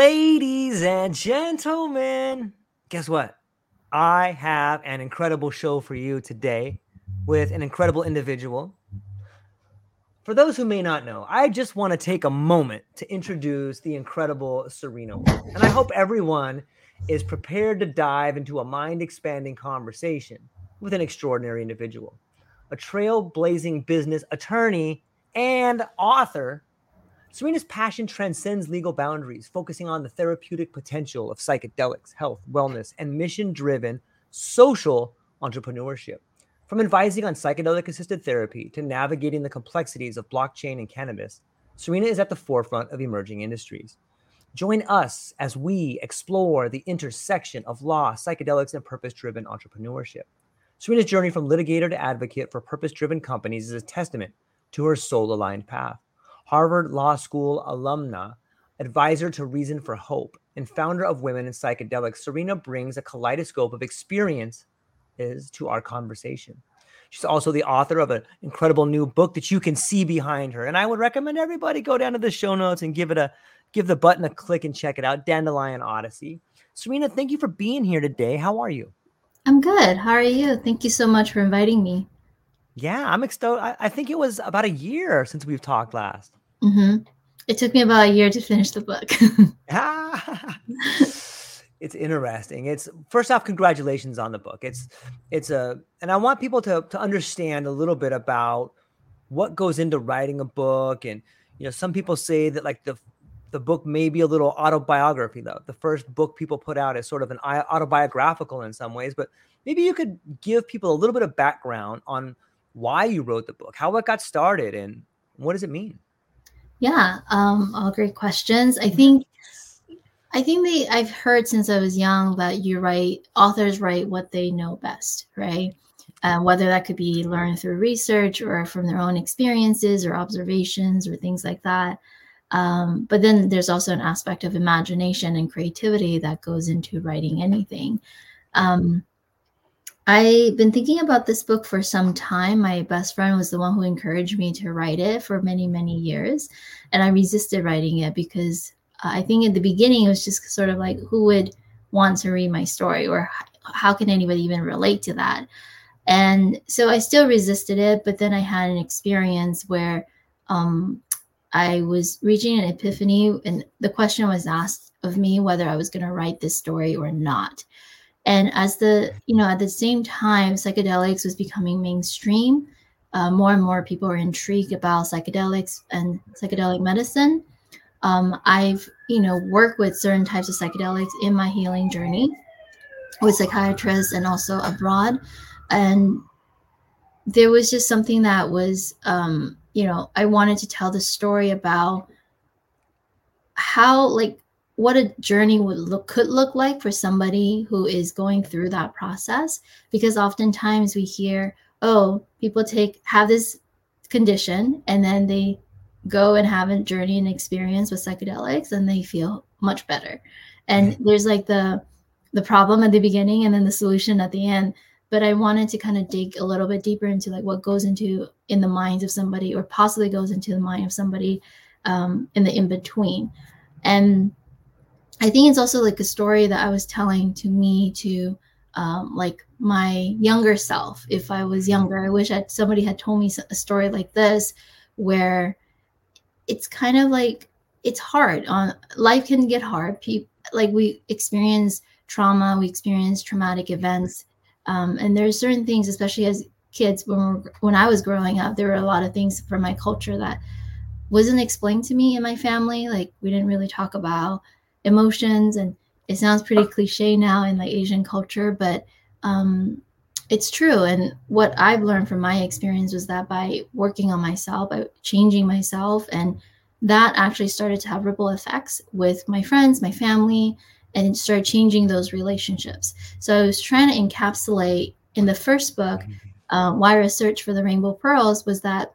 Ladies and gentlemen, guess what? I have an incredible show for you today with an incredible individual. For those who may not know, I just want to take a moment to introduce the incredible Serena. And I hope everyone is prepared to dive into a mind expanding conversation with an extraordinary individual, a trailblazing business attorney and author. Serena's passion transcends legal boundaries, focusing on the therapeutic potential of psychedelics, health, wellness, and mission driven social entrepreneurship. From advising on psychedelic assisted therapy to navigating the complexities of blockchain and cannabis, Serena is at the forefront of emerging industries. Join us as we explore the intersection of law, psychedelics, and purpose driven entrepreneurship. Serena's journey from litigator to advocate for purpose driven companies is a testament to her soul aligned path. Harvard Law School alumna, advisor to Reason for Hope, and founder of Women in Psychedelics, Serena brings a kaleidoscope of experience is to our conversation. She's also the author of an incredible new book that you can see behind her. And I would recommend everybody go down to the show notes and give it a give the button a click and check it out. Dandelion Odyssey. Serena, thank you for being here today. How are you? I'm good. How are you? Thank you so much for inviting me. Yeah, I'm excited. I, I think it was about a year since we've talked last. Hmm It took me about a year to finish the book. it's interesting. It's first off, congratulations on the book. It's it's a and I want people to to understand a little bit about what goes into writing a book. And you know, some people say that like the the book may be a little autobiography though. The first book people put out is sort of an autobiographical in some ways, but maybe you could give people a little bit of background on why you wrote the book, how it got started, and what does it mean? Yeah, um, all great questions. I think I think they I've heard since I was young that you write authors write what they know best, right? Uh, whether that could be learned through research or from their own experiences or observations or things like that. Um, but then there's also an aspect of imagination and creativity that goes into writing anything. Um, I've been thinking about this book for some time. My best friend was the one who encouraged me to write it for many, many years. And I resisted writing it because I think in the beginning it was just sort of like, who would want to read my story or how can anybody even relate to that? And so I still resisted it. But then I had an experience where um, I was reaching an epiphany, and the question was asked of me whether I was going to write this story or not. And as the, you know, at the same time, psychedelics was becoming mainstream. Uh, more and more people are intrigued about psychedelics and psychedelic medicine. Um, I've, you know, worked with certain types of psychedelics in my healing journey with psychiatrists and also abroad. And there was just something that was, um, you know, I wanted to tell the story about how, like, what a journey would look could look like for somebody who is going through that process because oftentimes we hear oh people take have this condition and then they go and have a journey and experience with psychedelics and they feel much better. And there's like the the problem at the beginning and then the solution at the end. But i wanted to kind of dig a little bit deeper into like what goes into in the minds of somebody or possibly goes into the mind of somebody um, in the in between and i think it's also like a story that i was telling to me to um, like my younger self. If i was younger i wish I, somebody had told me a story like this where it's kind of like it's hard on life can get hard. People like we experience trauma we experience traumatic events um, and there's certain things especially as kids when we're, when i was growing up there were a lot of things from my culture that wasn't explained to me in my family like we didn't really talk about emotions and it sounds pretty cliche now in like asian culture but um, it's true. And what i've learned from my experience was that by working on myself by changing myself and that actually started to have ripple effects with my friends my family and started changing those relationships. So i was trying to encapsulate in the first book uh, Wayra's search for the rainbow pearls was that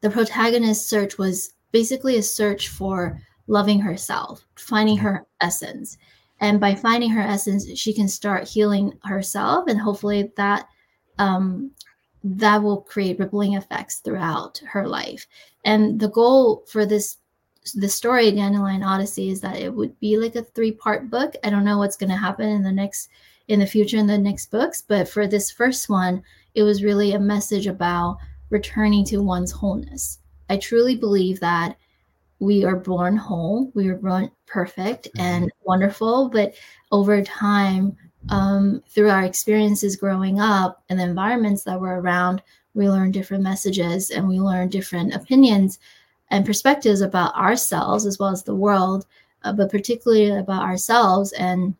the protagonist's search was basically a search for loving herself finding her essence. And by finding her essence she can start healing herself and hopefully that um, that will create rippling effects throughout her life. And the goal for this the story dandelion odyssey is that it would be like a three part book. I don't know what's going to happen in the next in the future in the next books but for this first one it was really a message about returning to one's wholeness. I truly believe that we are born whole, we are born perfect mm-hmm. and wonderful, but over time, um, through our experiences growing up and the environments that we're around, we learn different messages and we learn different opinions and perspectives about ourselves as well as the world, uh, but particularly about ourselves. And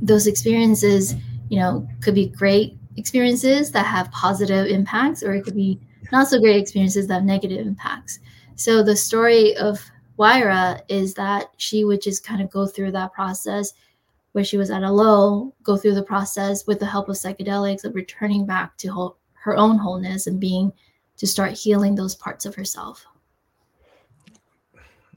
those experiences, you know, could be great experiences that have positive impacts, or it could be not so great experiences that have negative impacts. So the story of Wayra is that she would just kind of go through that process where she was at a low, go through the process with the help of psychedelics of returning back to whole, her own wholeness and being to start healing those parts of herself.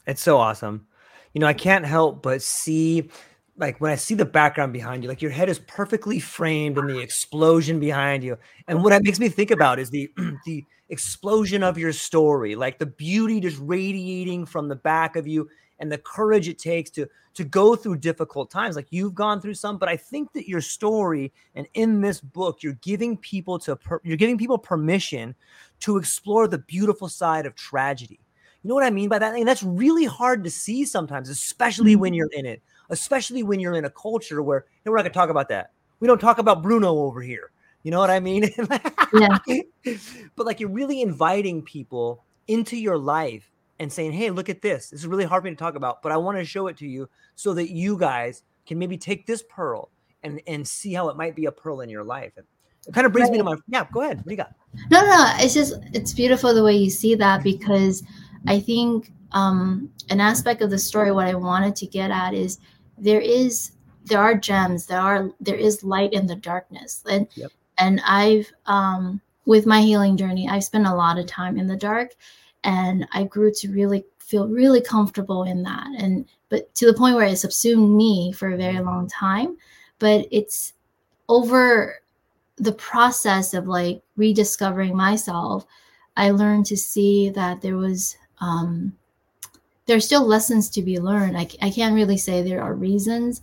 It's so awesome. You know, I can't help but see like when I see the background behind you, like your head is perfectly framed in the explosion behind you. And what that makes me think about is the the explosion of your story, like the beauty just radiating from the back of you and the courage it takes to to go through difficult times. Like you've gone through some, but I think that your story and in this book, you're giving people to per, you're giving people permission to explore the beautiful side of tragedy. You know what I mean by that? And that's really hard to see sometimes, especially when mm-hmm. you're in it especially when you're in a culture where hey, we're not going to talk about that. We don't talk about Bruno over here. You know what I mean? yeah. But like you're really inviting people into your life and saying, "Hey, look at this. This is really hard for me to talk about, but I want to show it to you so that you guys can maybe take this pearl and and see how it might be a pearl in your life." It, it kind of brings right. me to my yeah. Go ahead. What do you got? No, no, it's just it's beautiful the way you see that because I think um, an aspect of the story what I wanted to get at is there is there are gems there are there is light in the darkness and yep. And i've um with my healing journey i've spent a lot of time in the dark and i grew to really feel really comfortable in that and but to the point where it subsumed me for a very long time but it's over the process of like rediscovering myself i learned to see that there was um there's still lessons to be learned. I, I can't really say there are reasons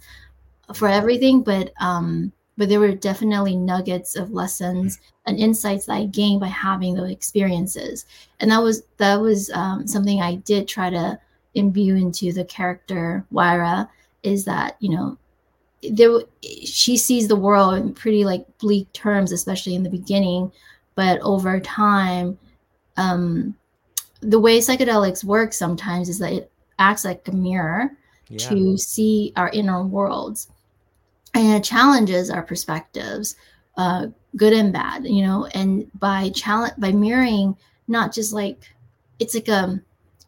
for everything, but um, but there were definitely nuggets of lessons and insights that I gained by having those experiences, and that was that was um, something I did try to imbue into the character Wayra. Is that you know there she sees the world in pretty like bleak terms, especially in the beginning, but over time, um, the way psychedelics work sometimes is that it acts like a mirror yeah. to see our inner worlds and it challenges our perspectives uh, good and bad you know and by challenge by mirroring not just like it's like um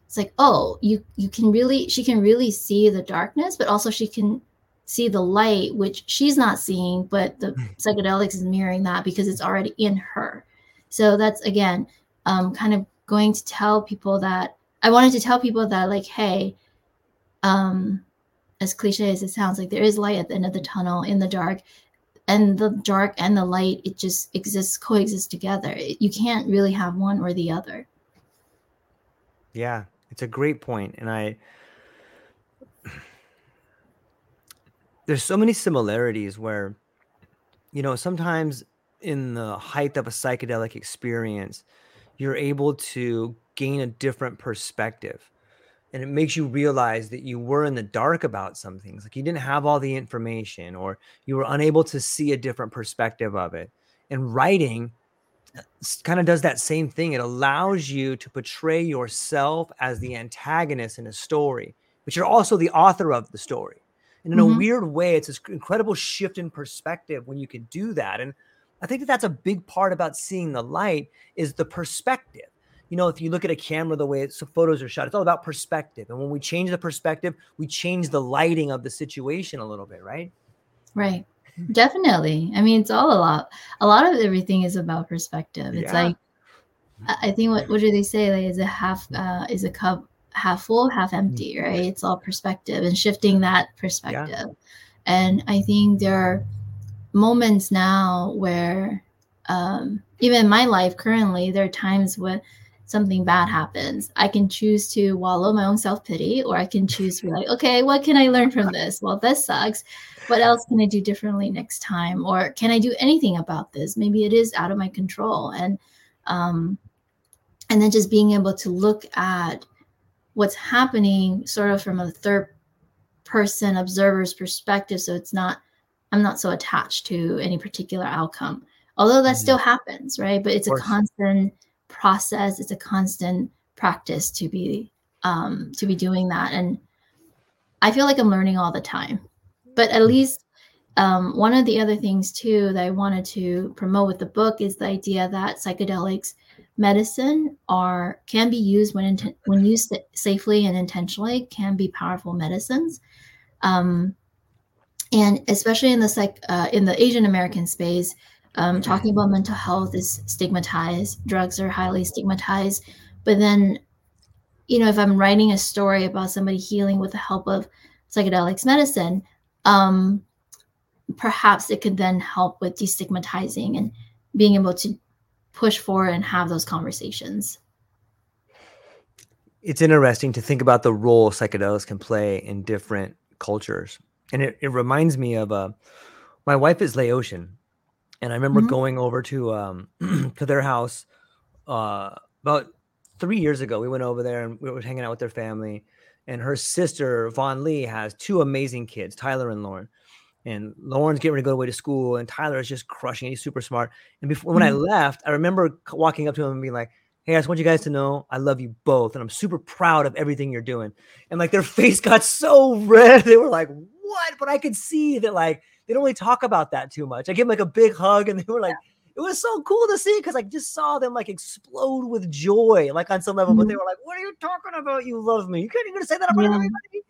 it's like oh you you can really she can really see the darkness but also she can see the light which she's not seeing but the psychedelics is mirroring that because it's already in her. So that's again um, kind of going to tell people that i wanted to tell people that like hey um as cliche as it sounds like there is light at the end of the mm-hmm. tunnel in the dark and the dark and the light it just exists coexist together. You can't really have one or the other. Yeah it's a great point and i there's so many similarities where you know sometimes in the height of a psychedelic experience you're able to gain a different perspective and it makes you realize that you were in the dark about some things like you didn't have all the information or you were unable to see a different perspective of it. And writing uh, kind of does that same thing. It allows you to portray yourself as the antagonist in a story but you're also the author of the story. And in mm-hmm. a weird way it's this incredible shift in perspective when you can do that. And i think that that's a big part about seeing the light is the perspective you know if you look at a camera the way it's, photos are shot it's all about perspective and when we change the perspective we change the lighting of the situation a little bit right right definitely i mean it's all a lot a lot of everything is about perspective it's yeah. like i think what what do they say like is a half uh is a cup half full, half empty, right? It's all perspective and shifting that perspective. Yeah. And I think there are moments now where, um, even in my life currently, there are times when something bad happens. I can choose to wallow my own self pity, or I can choose to be like, okay, what can I learn from this? Well, this sucks. What else can I do differently next time? Or can I do anything about this? Maybe it is out of my control. And um, and then just being able to look at what's happening sort of from a third person observer's perspective so it's not i'm not so attached to any particular outcome although that mm-hmm. still happens right but it's a constant process. It's a constant practice to be um to be doing that. And i feel like i'm learning all the time but at mm-hmm. least um, one of the other things too that i wanted to promote with the book is the idea that psychedelics medicine are can be used when when used safely and intentionally can be powerful medicines. Um, and especially in the psych uh, in the asian american space um, talking about mental health is stigmatized drugs are highly stigmatized but then you know if i'm writing a story about somebody healing with the help of psychedelics medicine um, perhaps it could then help with destigmatizing and being able to push forward and have those conversations. It's interesting to think about the role psychedelics can play in different cultures. And it, it reminds me of uh, my wife is Laotian. And I remember mm-hmm. going over to um, to their house uh, about three years ago. We went over there and we were hanging out with their family. And her sister, Vaughn Lee, has two amazing kids, Tyler and Lauren and Lauren's getting ready to go away to school, and Tyler is just crushing. It. He's super smart. And before when mm-hmm. I left, I remember walking up to him and being like, "Hey, I just want you guys to know I love you both, and I'm super proud of everything you're doing." And like their face got so red, they were like, "What?" But I could see that like they don't really talk about that too much. I give them like a big hug, and they were like. It was so cool to see because I just saw them like explode with joy, like on some level. Mm-hmm. But they were like, "What are you talking about? You love me. You can't even say that about yeah. everybody."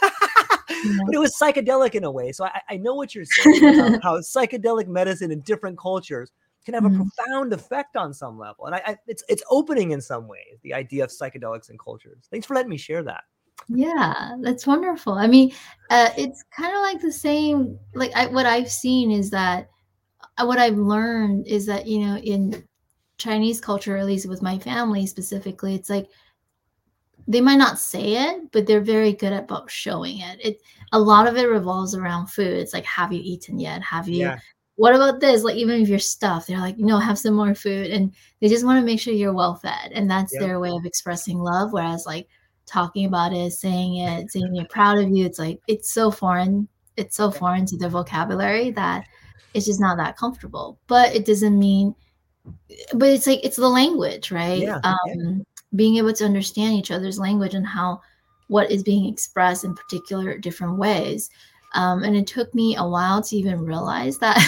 but it was psychedelic in a way. So I, I know what you're saying about how psychedelic medicine in different cultures can have mm-hmm. a profound effect on some level. And I, I, it's it's opening in some ways the idea of psychedelics and cultures. Thanks for letting me share that. Yeah, that's wonderful. I mean, uh, it's kind of like the same. Like I, what I've seen is that uh, what I've learned is that you know in Chinese culture, at least with my family specifically, it's like they might not say it, but they're very good about showing it. It a lot of it revolves around food. It's like, have you eaten yet? Have you? Yeah. What about this? Like, even if you're stuffed, they're like, no have some more food, and they just want to make sure you're well fed, and that's yep. their way of expressing love. Whereas, like, talking about it, saying it, saying you're proud of you, it's like it's so foreign. It's so foreign to their vocabulary that it's just not that comfortable. But it doesn't mean. But it's like it's the language, right? Yeah. Um, yeah being able to understand each other's language and how what is being expressed in particular different ways. Um, and it took me a while to even realize that.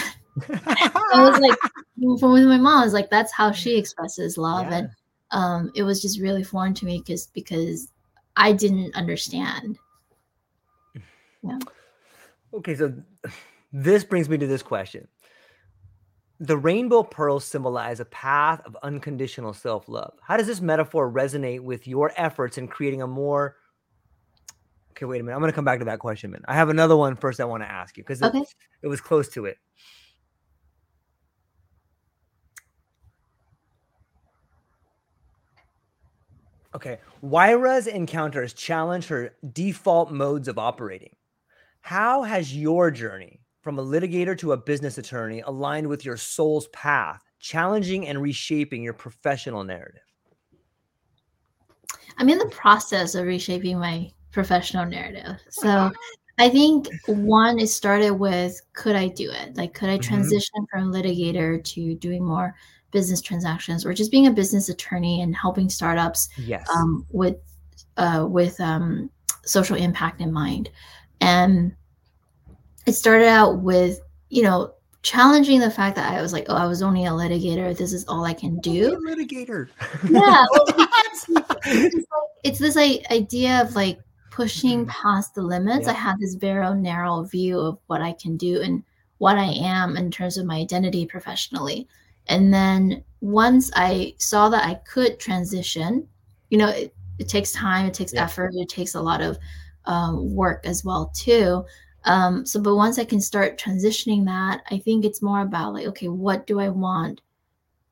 I was like, from with my mom, I was like, that's how she expresses love. Yeah. And um, it was just really foreign to me because because I didn't understand. Yeah. Okay, so this brings me to this question. The rainbow pearls symbolize a path of unconditional self love. How does this metaphor resonate with your efforts in creating a more Okay, wait a minute. I'm going to come back to that question, man. I have another one first I want to ask you because okay. it, it was close to it. Okay. Wayra's encounters challenge her default modes of operating. How has your journey from a litigator to a business attorney aligned with your soul's path, challenging and reshaping your professional narrative? I'm in the process of reshaping my professional narrative. So I think one, it started with could I do it? Like, could I mm-hmm. transition mm-hmm. from litigator to doing more business transactions or just being a business attorney and helping startups yes. um, with uh, with um, social impact in mind? And it started out with, you know, challenging the fact that I was like, oh, I was only a litigator. This is all I can do. litigator. yeah. it's, it's, like, it's this like, idea of like pushing mm-hmm. past the limits. Yeah. I had this very narrow view of what I can do and what I am in terms of my identity professionally. And then once I saw that I could transition, you know, it, it takes time, it takes yeah. effort, it takes a lot of um, work as well too. Um, so, but once I can start transitioning that, I think it's more about like, okay, what do I want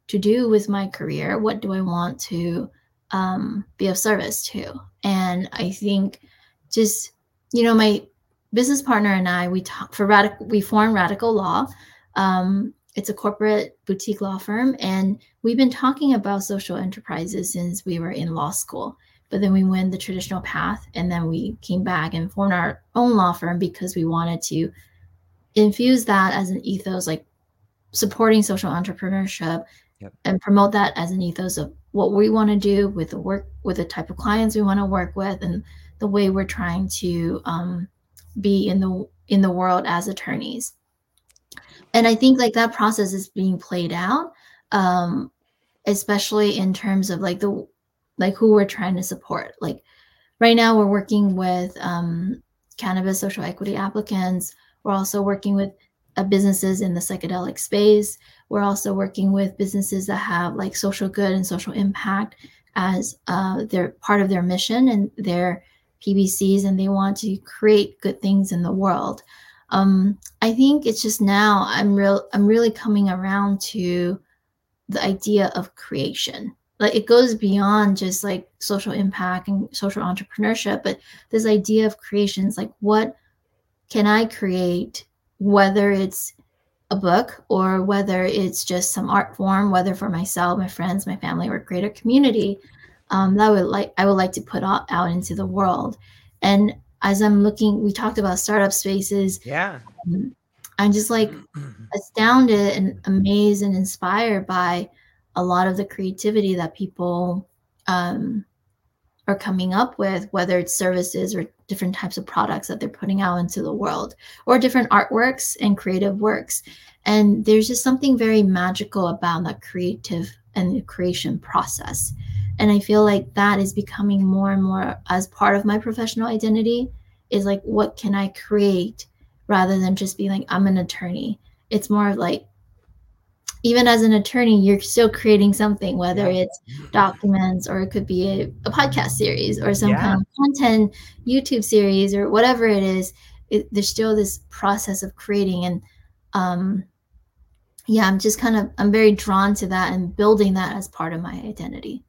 to do with my career? What do I want to um, be of service to? And I think just you know my business partner and I we talk for radical we formed Radicle Law. Um, it's a corporate boutique law firm, and we've been talking about social enterprises since we were in law school. But then we went the traditional path, and then we came back and formed our own law firm because we wanted to infuse that as an ethos, like supporting social entrepreneurship yep. and promote that as an ethos of what we want to do with the work with the type of clients we want to work with and the way we're trying to um, be in the in the world as attorneys and i think like that process is being played out um, especially in terms of like the like who we're trying to support. Like right now we're working with um, cannabis social equity applicants. We're also working with uh, businesses in the psychedelic space. We're also working with businesses that have like social good and social impact as uh, their part of their mission and their PBCs and they want to create good things in the world. Um, I think it's just now I'm real I'm really coming around to the idea of creation. Like it goes beyond just like social impact and social entrepreneurship, but this idea of creation is like what can I create, whether it's a book or whether it's just some art form, whether for myself, my friends, my family, or a greater community um, that I would like I would like to put out, out into the world. And as I'm looking, we talked about startup spaces. Yeah. Um, I'm just like astounded and amazed and inspired by a lot of the creativity that people um, are coming up with, whether it's services or different types of products that they're putting out into the world, or different artworks and creative works. And there's just something very magical about that creative and the creation process. And I feel like that is becoming more and more as part of my professional identity is like, what can I create rather than just being like, I'm an attorney. It's more of like, even as an attorney, you're still creating something, whether yeah. it's documents or it could be a, a podcast series or some yeah. kind of content YouTube series or whatever it is. It, there's still this process of creating. And um, yeah, I'm just kind of, I'm very drawn to that and building that as part of my identity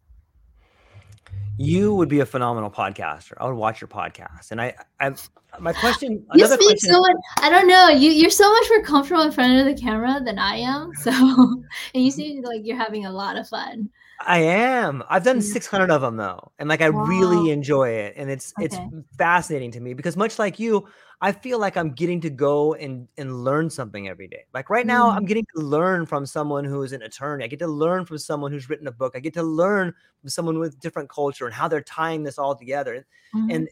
you would be a phenomenal podcaster. I would watch your podcast. And I, I my question, you speak question, so much. I don't know. You you're so much more comfortable in front of the camera than I am. So, and you seem like you're having a lot of fun. I am. I've done 600 of them though, and like I wow. really enjoy it, and it's okay. it's fascinating to me because much like you, I feel like I'm getting to go and and learn something every day. Like right now, mm. I'm getting to learn from someone who is an attorney. I get to learn from someone who's written a book. I get to learn from someone with different culture and how they're tying this all together. Mm. And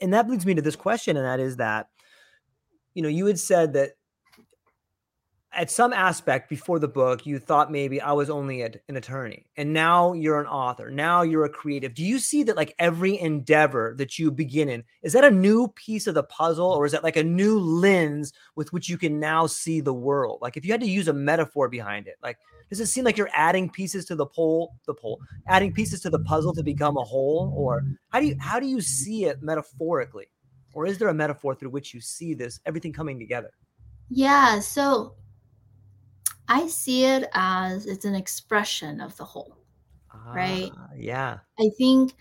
and that leads me to this question, and that is that, you know, you had said that at some aspect before the book, you thought maybe I was only a, an attorney, and now you're an author. Now you're a creative. Do you see that like every endeavor that you begin in is that a new piece of the puzzle, or is that like a new lens with which you can now see the world? Like if you had to use a metaphor behind it, like does it seem like you're adding pieces to the pole, the pole, adding pieces to the puzzle to become a whole, or how do you how do you see it metaphorically, or is there a metaphor through which you see this everything coming together? Yeah, so I see it as it's an expression of the whole, right? Ah, yeah. I think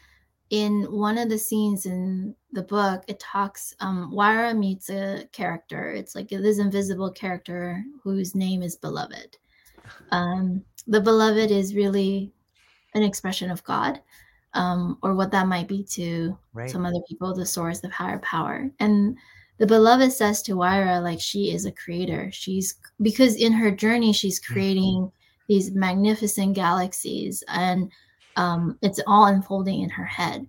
in one of the scenes in the book, it talks, um, Wayra meets a character. It's like this invisible character whose name is Beloved. Um, the Beloved is really an expression of God, um, or what that might be to Right. some other people, the source of higher power. And the beloved says to Wayra, like she is a creator. She's because in her journey, she's creating these magnificent galaxies, and um, it's all unfolding in her head.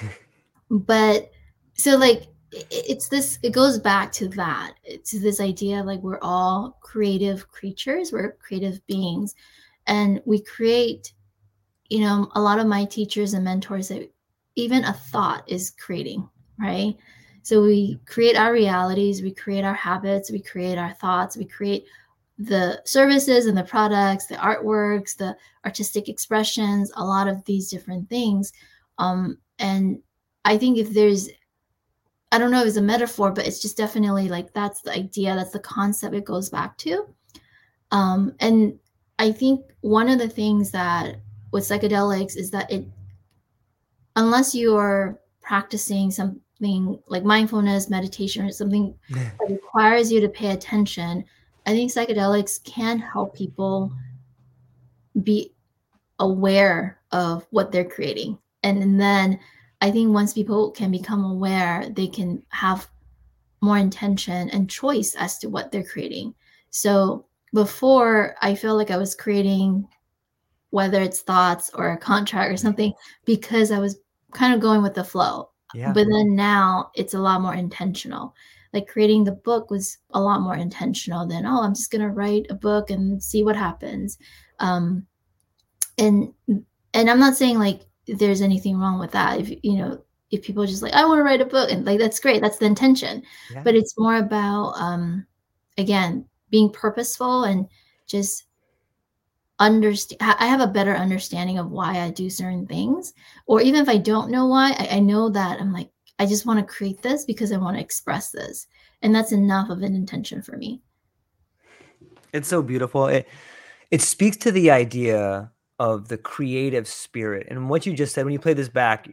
but so, like, it's this. It goes back to that. To this idea, like we're all creative creatures. We're creative beings, and we create. You know, a lot of my teachers and mentors that even a thought is creating, right? So we create our realities, we create our habits, we create our thoughts, we create the services and the products, the artworks, the artistic expressions, a lot of these different things. Um, and I think if there's, I don't know if it's a metaphor, but it's just definitely like that's the idea, that's the concept it goes back to. Um, and I think one of the things that with psychedelics is that it, unless you are practicing some something like mindfulness, meditation, or something that requires you to pay attention, I think psychedelics can help people be aware of what they're creating. And then I think once people can become aware, they can have more intention and choice as to what they're creating. So before, I feel like I was creating, whether it's thoughts or a contract or something, because I was kind of going with the flow Yeah. but then now it's a lot more intentional. Like creating the book was a lot more intentional than oh i'm just going to write a book and see what happens. Um and and i'm not saying like there's anything wrong with that. If you know if people are just like i want to write a book and like that's great. That's the intention. Yeah. but it's more about um again being purposeful and just understand i have a better understanding of why i do certain things or even if i don't know why i, I know that i'm like i just want to create this because i want to express this and that's enough of an intention for me It's so beautiful. It it speaks to the idea of the creative spirit. And what you just said when you play this back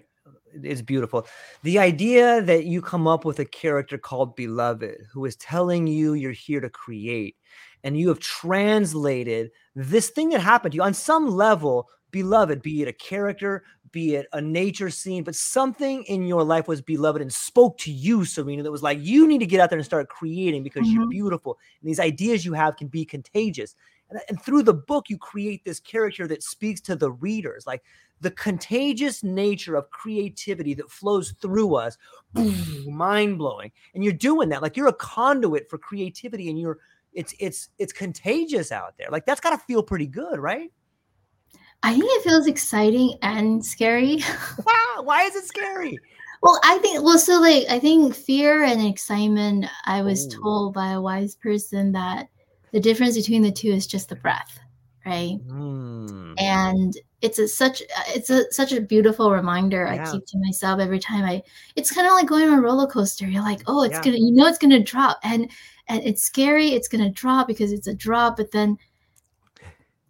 is beautiful. The idea that you come up with a character called Beloved who is telling you you're here to create and you have translated this thing that happened to you on some level beloved be it a character be it a nature scene but something in your life was beloved and spoke to you serena that was like you need to get out there and start creating because you're Mhm. beautiful and these ideas you have can be contagious and, and through the book you create this character that speaks to the readers like the contagious nature of creativity that flows through us mind blowing and you're doing that like you're a conduit for creativity and you're it's it's it's contagious out there like that's got to feel pretty good right i think it feels exciting and scary wow why is it scary well i think well so like i think fear and excitement i was Ooh. told by a wise person that the difference between the two is just the breath right Hmm. and it's a such it's a such a beautiful reminder Yeah. I keep to myself every time I it's kind of like going on a roller coaster you're like oh it's Yeah. gonna you know it's gonna drop and and it's scary it's gonna drop because it's a drop but then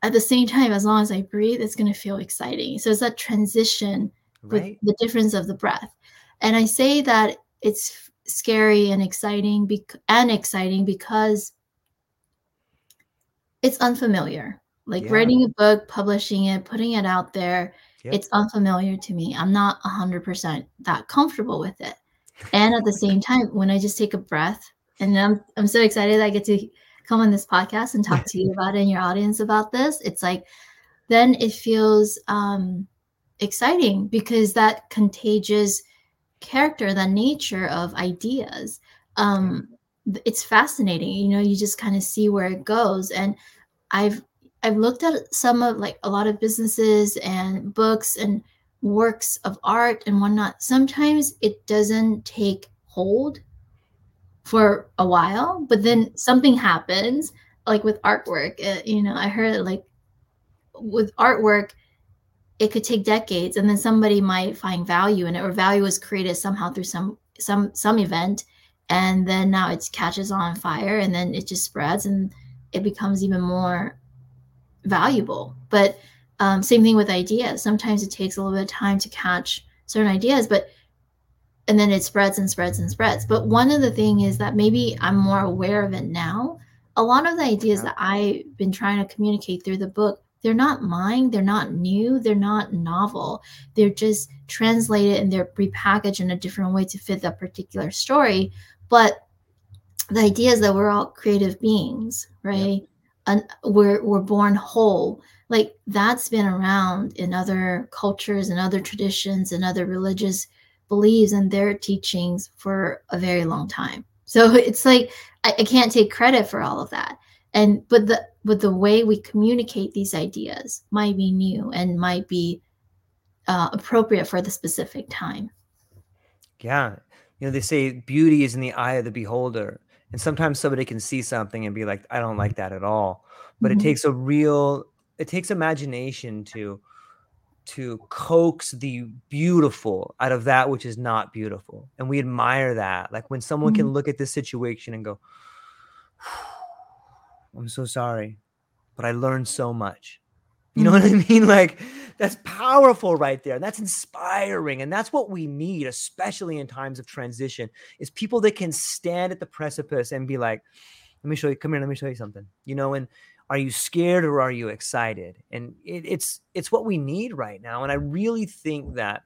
at the same time as long as I breathe it's gonna feel exciting. So it's that transition with the difference of the breath. And I say that it's scary and exciting and exciting because it's unfamiliar. Like Yeah. writing a book publishing it putting it out there Yep. it's unfamiliar to me. I'm not 100% that comfortable with it. And at the same time when i just take a breath and i'm, I'm so excited that i get to come on this podcast and talk to you about it and your audience about this. It's like then it feels um, exciting because that contagious character that nature of ideas um, it's fascinating you know you just kind of see where it goes. And i've i've looked at some of like a lot of businesses and books and works of art and whatnot. Sometimes it doesn't take hold for a while but then something happens like with artwork uh, you know i heard like with artwork it could take decades and then somebody might find value in it or value is created somehow through some some some event and then now it catches on fire and then it just spreads and it becomes even more valuable. But um, same thing with ideas. Sometimes it takes a little bit of time to catch certain ideas but and then it spreads and spreads and spreads. But one of the thing is that maybe i'm more aware of it now. A lot of the ideas that i've been trying to communicate through the book they're not mine they're not new they're not novel. They're just translated and they're repackaged in a different way to fit that particular story. But the idea is that we're all creative beings right? And we're, we're born whole. Like that's been around in other cultures and other traditions and other religious beliefs in their teachings for a very long time. So it's like I, I can't take credit for all of that. And but the but the way we communicate these ideas might be new and might be uh, appropriate for the specific time. Yeah. You know they say beauty is in the eye of the beholder. And sometimes somebody can see something and be like i don't like that at all. But mm-hmm. it takes a real it takes imagination to to coax the beautiful out of that which is not beautiful and we admire that like when someone mm-hmm. can look at this situation and go I'm so sorry, but I learned so much. You know what I mm-hmm. mean? Like that's powerful right there. That's inspiring. And that's what we need, especially in times of transition, is people that can stand at the precipice and be like, let me show you, come here, let me show you something. You know, and are you scared or are you excited? And it, it's it's what we need right now. And I really think that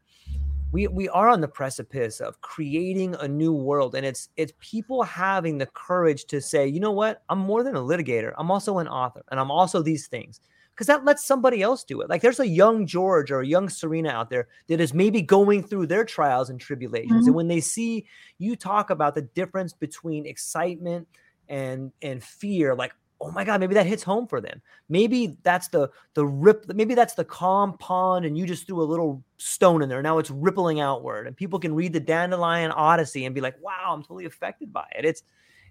we we are on the precipice of creating a new world and it's it's people having the courage to say you know what i'm more than a litigator i'm also an author and i'm also these things because that lets somebody else do it like there's a young george or a young serena out there that is maybe going through their trials and tribulations mm-hmm. and when they see you talk about the difference between excitement and and fear like oh my god maybe that hits home for them. Maybe that's the the rip maybe that's the calm pond and you just threw a little stone in there. Now it's rippling outward and people can read the dandelion odyssey and be like wow i'm totally affected by it. It's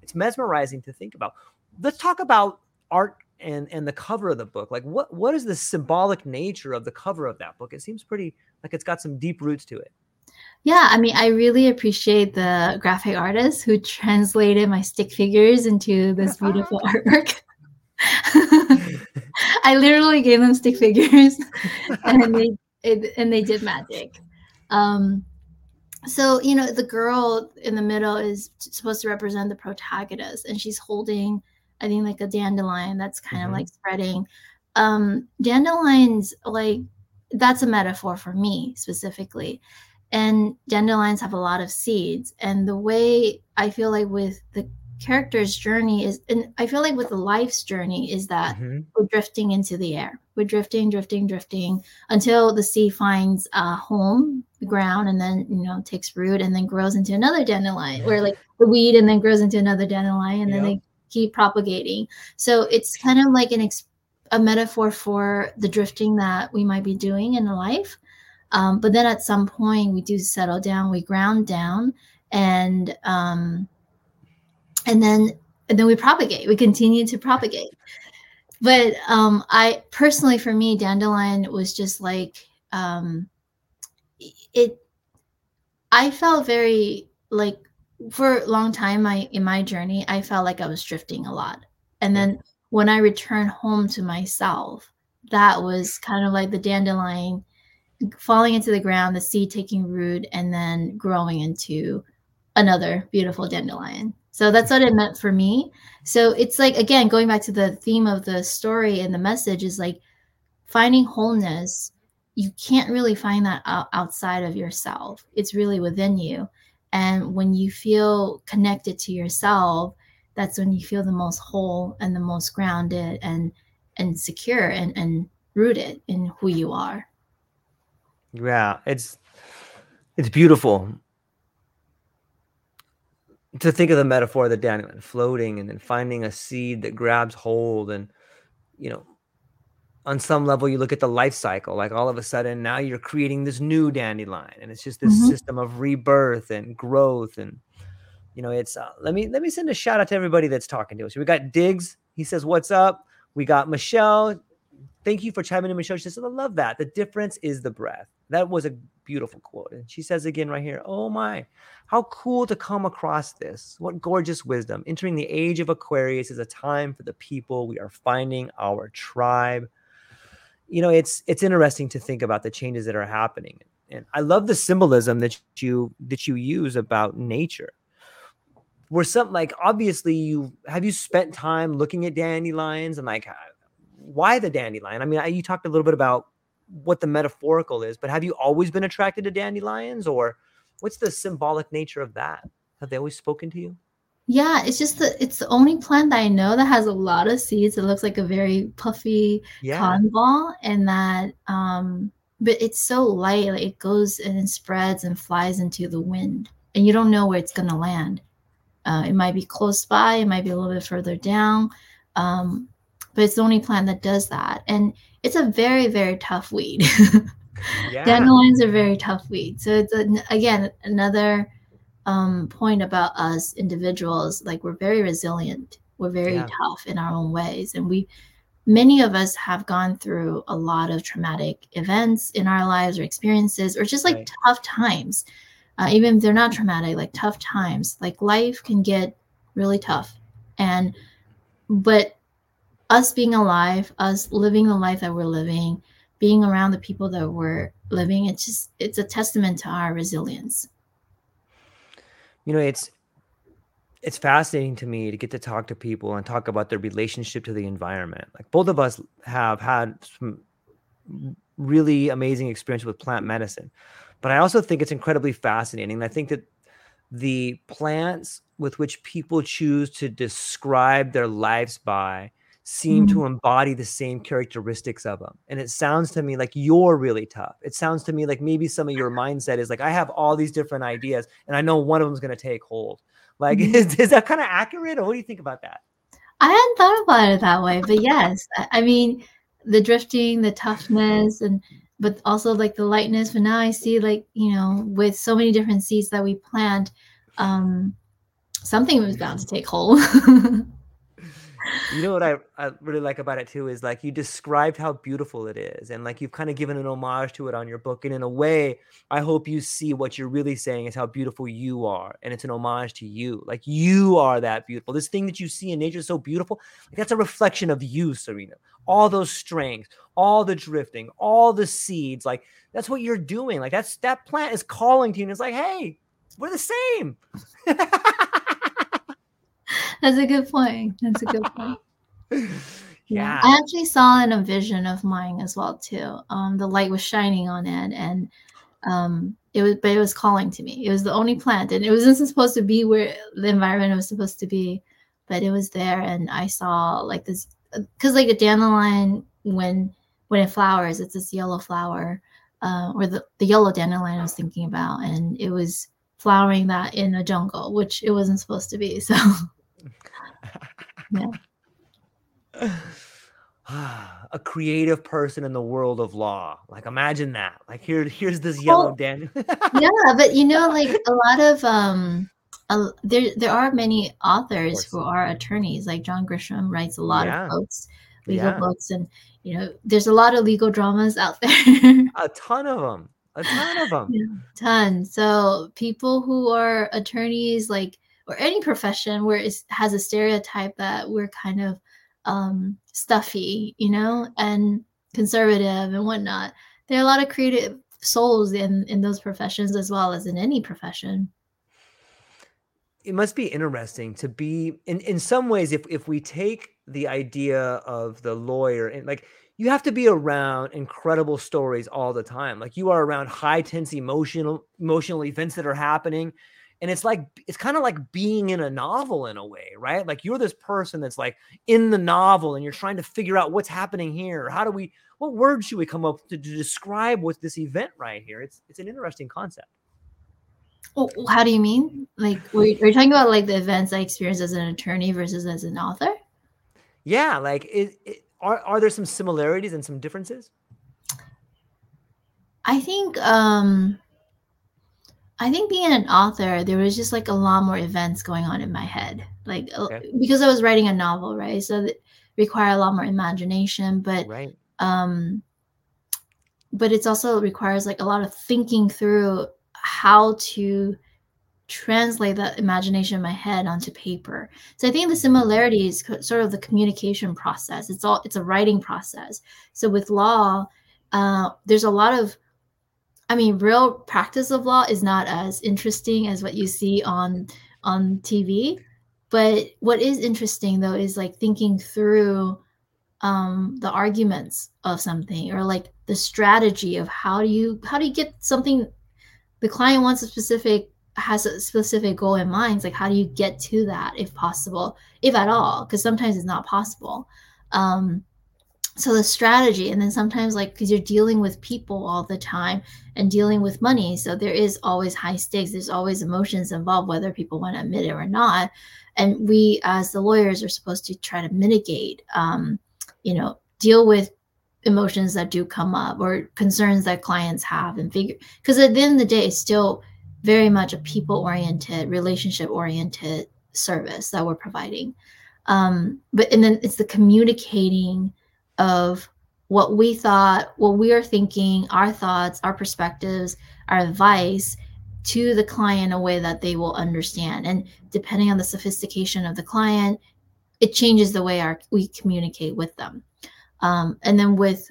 it's mesmerizing to think about. Let's talk about art and and the cover of the book. Like what what is the symbolic nature of the cover of that book? It seems pretty like it's got some deep roots to it yeah, I mean, I really appreciate the graphic artist who translated my stick figures into this beautiful artwork. I literally gave them stick figures, and they it, and they did magic. Um, so you know, the girl in the middle is supposed to represent the protagonist, and she's holding, I think, like a dandelion that's kind mm-hmm. of like spreading. Um, dandelions, like that's a metaphor for me specifically and dandelions have a lot of seeds. And the way i feel like with the character's journey is and i feel like with the life's journey is that mm-hmm. we're drifting into the air. We're drifting drifting drifting until the seed finds a home the ground and then you know takes root and then grows into another dandelion or like the weed and then grows into another dandelion and then they keep propagating. So it's kind of like an ex- a metaphor for the drifting that we might be doing in life um, but then at some point, we do settle down, we ground down, and um, and then and then we propagate. We continue to propagate. But um, I personally, for me, dandelion was just like um, it. I felt very like for a long time, my in my journey, I felt like I was drifting a lot, and then when I returned home to myself, that was kind of like the dandelion falling into the ground, the seed taking root, and then growing into another beautiful dandelion. So that's what it meant for me. So it's like, again, going back to the theme of the story and the message is like finding wholeness. You can't really find that outside of yourself, it's really within you. And when you feel connected to yourself, that's when you feel the most whole and the most grounded and and secure and, and rooted in who you are. Yeah, it's it's beautiful. to think of the metaphor of the dandelion floating and then finding a seed that grabs hold and you know on some level you look at the life cycle like all of a sudden now you're creating this new dandelion and it's just this mm-hmm. system of rebirth and growth and you know it's uh, let me let me send a shout out to everybody that's talking to us we got diggs he says what's up we got michelle thank you for chiming in michelle. She says i love that. The difference is the breath. That was a beautiful quote. And she says again right here oh my how cool to come across this. What gorgeous wisdom. Entering the age of aquarius is a time for the people. We are finding our tribe. You know it's it's interesting to think about the changes that are happening. And i love the symbolism that you that you use about nature. Where some like obviously you have you spent time looking at dandelions? And like why the dandelion i mean I, you talked a little bit about what the metaphorical is but have you always been attracted to dandelions or what's the symbolic nature of that have they always spoken to you yeah, it's just the it's the only plant that I know that has a lot of seeds. It looks like a very puffy yeah. cotton ball, and that um, but it's so light, like it goes and it spreads and flies into the wind, and you don't know where it's gonna land. Uh, it might be close by, it might be a little bit further down, um, but it's the only plant that does that, and it's a very very tough weed. yeah. Dandelions are very tough weed, so it's a, again another um, point about us individuals like we're very resilient we're very yeah. tough in our own ways and we many of us have gone through a lot of traumatic events in our lives or experiences or just like right. tough times uh, even if they're not traumatic like tough times like life can get really tough and but us being alive us living the life that we're living being around the people that we're living it's just it's a testament to our resilience. You know it's it's fascinating to me to get to talk to people and talk about their relationship to the environment. Like both of us have had some really amazing experience with plant medicine but i also think it's incredibly fascinating i think that the plants with which people choose to describe their lives by seem mm-hmm. to embody the same characteristics of them. And it sounds to me like you're really tough. It sounds to me like maybe some of your mindset is like, I have all these different ideas and I know one of them is going to take hold. Like, mm-hmm. is, is that kind of accurate or what do you think about that? I hadn't thought about it that way, but yes, I mean, the drifting, the toughness, and but also like the lightness. But now I see like, you know, with so many different seeds that we plant, um, something was bound to take hold. you know what I, I really like about it too is like you described how beautiful it is and like you've kind of given an homage to it on your book and in a way i hope you see what you're really saying is how beautiful you are and it's an homage to you. Like you are that beautiful. This thing that you see in nature is so beautiful like that's a reflection of you serena. All those strengths all the drifting all the seeds like that's what you're doing. Like that's that plant is calling to you and it's like hey we're the same That's a good point. That's a good point. yeah. I actually saw in a vision of mine as well too. Um, the light was shining on it, and um, it was, but it was calling to me. It was the only plant, and it wasn't supposed to be where the environment was supposed to be, but it was there, and I saw like this because like a dandelion when when it flowers, it's this yellow flower, uh, or the the yellow dandelion I was thinking about, and it was flowering that in a jungle, which it wasn't supposed to be. So yeah. a creative person in the world of law. Like imagine that. Like here, here's this yellow well, Daniel. yeah, but you know, like a lot of um uh, there there are many authors who are attorneys. Like John Grisham writes a lot yeah. of books, legal yeah. books, and you know, there's a lot of legal dramas out there. a ton of them. A ton of them. Yeah, ton. So people who are attorneys, like or any profession where it has a stereotype that we're kind of um, stuffy, you know, and conservative and whatnot. There are a lot of creative souls in in those professions as well as in any profession. It must be interesting to be in in some ways if if we take the idea of the lawyer and like you have to be around incredible stories all the time. Like you are around high tense emotional emotional events that are happening and it's like it's kind of like being in a novel in a way right like you're this person that's like in the novel and you're trying to figure out what's happening here how do we what words should we come up to, to describe what's this event right here it's it's an interesting concept Oh, how do you mean? Like, we're, we're talking about like the events I experienced as an attorney versus as an author? Yeah, like, it, it, are are there some similarities and some differences? I think um I think being an author, there was just like a lot more events going on in my head. Like okay. because I was writing a novel, right? So that require a lot more imagination, but right. um but it's also requires like a lot of thinking through how to translate that imagination in my head onto paper. So I think the similarity is sort of the communication process. It's all it's a writing process. So with law, uh, there's a lot of I mean, real practice of law is not as interesting as what you see on on TV. But what is interesting though is like thinking through um, the arguments of something or like the strategy of how do you how do you get something the client wants a specific has a specific goal in mind. It's like how do you get to that if possible, if at all, because sometimes it's not possible. Um, so the strategy and then sometimes like because you're dealing with people all the time and dealing with money so there is always high stakes there's always emotions involved whether people want to admit it or not. And we as the lawyers are supposed to try to mitigate um, you know deal with emotions that do come up or concerns that clients have and figure because at the end of the day it's still very much a people oriented relationship oriented service that we're providing. Um, but and then it's the communicating of what we thought, what we are thinking, our thoughts, our perspectives, our advice to the client in a way that they will understand. And depending on the sophistication of the client, it changes the way our we communicate with them. Um, and then with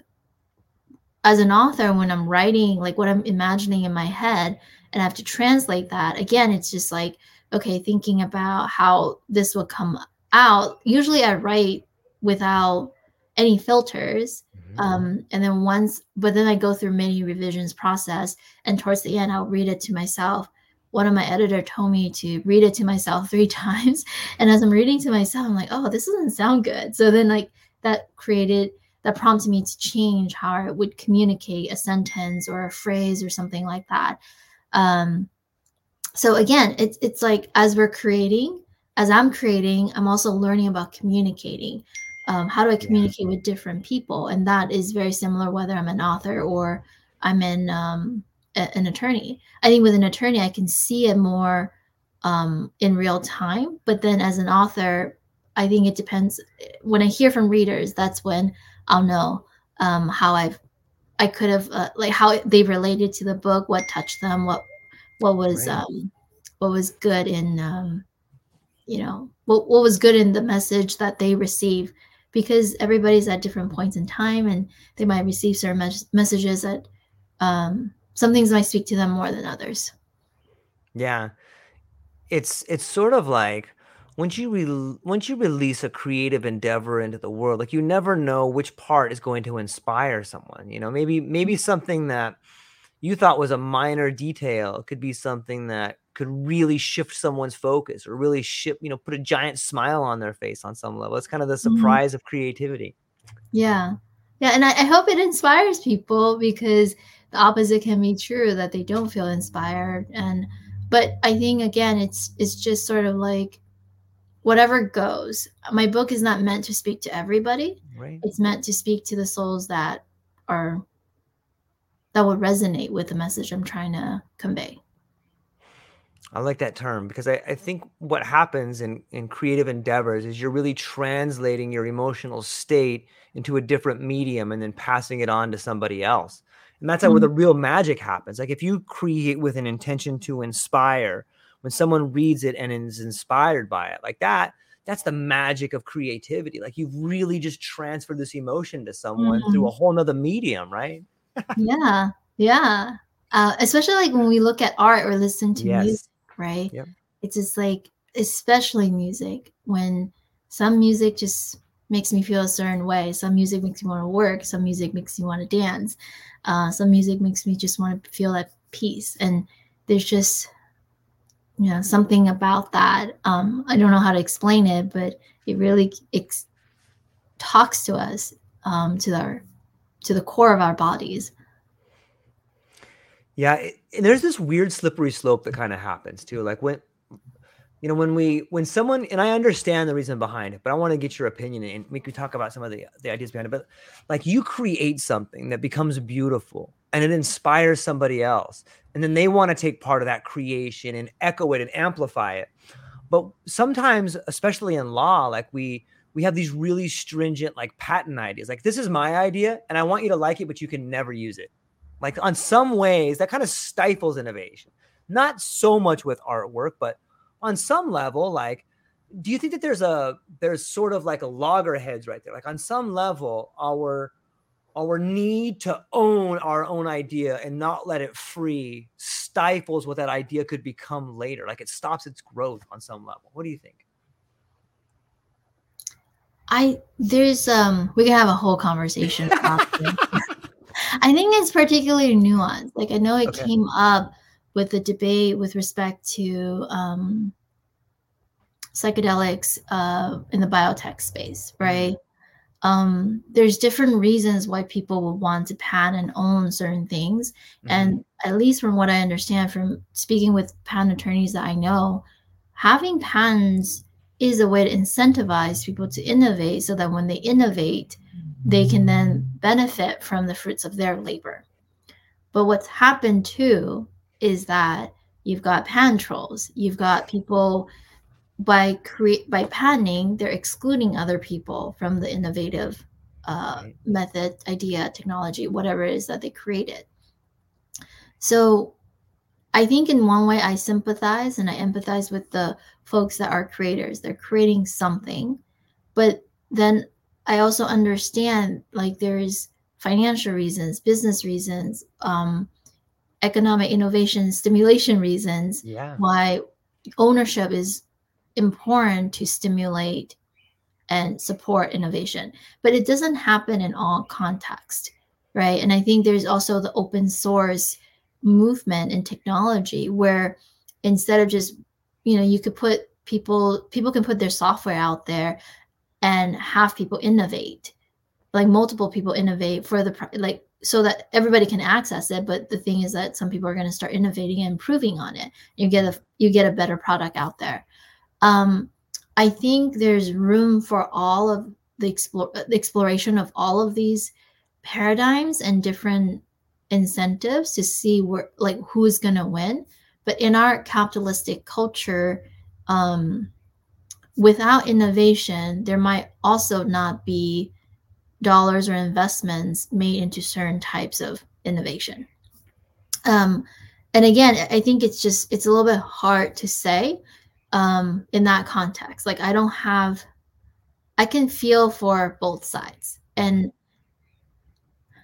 as an author, when I'm writing, like what I'm imagining in my head, and I have to translate that, again, it's just like, okay, thinking about how this will come out. Usually I write without any filters. Mm-hmm. Um, and then once, but then I go through many revisions process, and towards the end, I'll read it to myself. One of my editor told me to read it to myself three times, and as I'm reading to myself, I'm like, oh, this doesn't sound good. So then, like that created that prompted me to change how I would communicate a sentence or a phrase or something like that. Um, so again, it's it's like as we're creating, as I'm creating, I'm also learning about communicating um, how do I communicate yeah. with different people? And that is very similar whether I'm an author or I'm in um, a, an attorney. I think with an attorney, I can see it more um, in real time. But then as an author, I think it depends. When I hear from readers, that's when I'll know um, how I've I could have uh, like how they related to the book, what touched them, what what was right. um, what was good in um, you know what what was good in the message that they receive because everybody's at different points in time and they might receive certain mes- messages that um, some things might speak to them more than others. Yeah. It's it's sort of like once you re- once you release a creative endeavor into the world like you never know which part is going to inspire someone you know? Maybe maybe something that you thought was a minor detail could be something that could really shift someone's focus or really shift, you know, put a giant smile on their face on some level. It's kind of the mm-hmm. surprise mm-hmm. of creativity. Yeah. Yeah. And I, I, hope it inspires people because the opposite can be true that they don't feel inspired. And but I think again it's it's just sort of like whatever goes. My book is not meant to speak to everybody. Right. It's meant to speak to the souls that are that will resonate with the message I'm trying to convey. I like that term because I, I think what happens in, in creative endeavors is you're really translating your emotional state into a different medium and then passing it on to somebody else. And that's mm-hmm. where the real magic happens. Like if you create with an intention to inspire, when someone reads it and is inspired by it, like that, that's the magic of creativity. Like you've really just transferred this emotion to someone mm-hmm. through a whole nother medium, right? yeah. Yeah. Uh, especially like when we look at art or listen to yes. music right? Yep. It's just like, especially music, when some music just makes me feel a certain way. Some music makes me want to work. Some music makes me want to dance. Uh, some music makes me just want to feel at peace. And there's just, you know, something about that. Um, I don't know how to explain it, but it really ex- talks to us um, to our to the core of our bodies. Yeah, it, and there's this weird slippery slope that kind of happens too. Like when you know when we when someone and i understand the reason behind it but i want to get your opinion and make you talk about some of the, the ideas behind it but like you create something that becomes beautiful and it inspires somebody else and then they want to take part of that creation and echo it and amplify it but sometimes especially in law like we we have these really stringent like patent ideas like this is my idea and i want you to like it but you can never use it like on some ways that kind of stifles innovation not so much with artwork but on some level, like, do you think that there's a there's sort of like a loggerheads right there? Like on some level, our our need to own our own idea and not let it free stifles what that idea could become later. Like it stops its growth on some level. What do you think? I there's um we can have a whole conversation. I think it's particularly nuanced. Like I know it okay. came up with the debate with respect to um, psychedelics uh, in the biotech space, right? Um, there's different reasons why people would want to patent and own certain things. Mm-hmm. And at least from what I understand from speaking with patent attorneys that I know, having patents is a way to incentivize people to innovate so that when they innovate, they can then benefit from the fruits of their labor. But what's happened too is that you've got patent trolls, you've got people by create by patenting, they're excluding other people from the innovative uh, right. method, idea, technology, whatever it is that they created. So I think in one way I sympathize and I empathize with the folks that are creators. They're creating something, but then I also understand like there's financial reasons, business reasons, um, economic innovation stimulation reasons yeah. why ownership is important to stimulate and support innovation but it doesn't happen in all context right and i think there's also the open source movement in technology where instead of just you know you could put people people can put their software out there and have people innovate like multiple people innovate for the like so that everybody can access it but the thing is that some people are going to start innovating and improving on it. You get a you get a better product out there. Um, i think there's room for all of the, explore, the exploration of all of these paradigms and different incentives to see where like who's going to win. But in our capitalistic culture um, without innovation there might also not be dollars or investments made into certain types of innovation. Um, and again, I think it's just it's a little bit hard to say um, in that context. Like I don't have, I can feel for both sides, and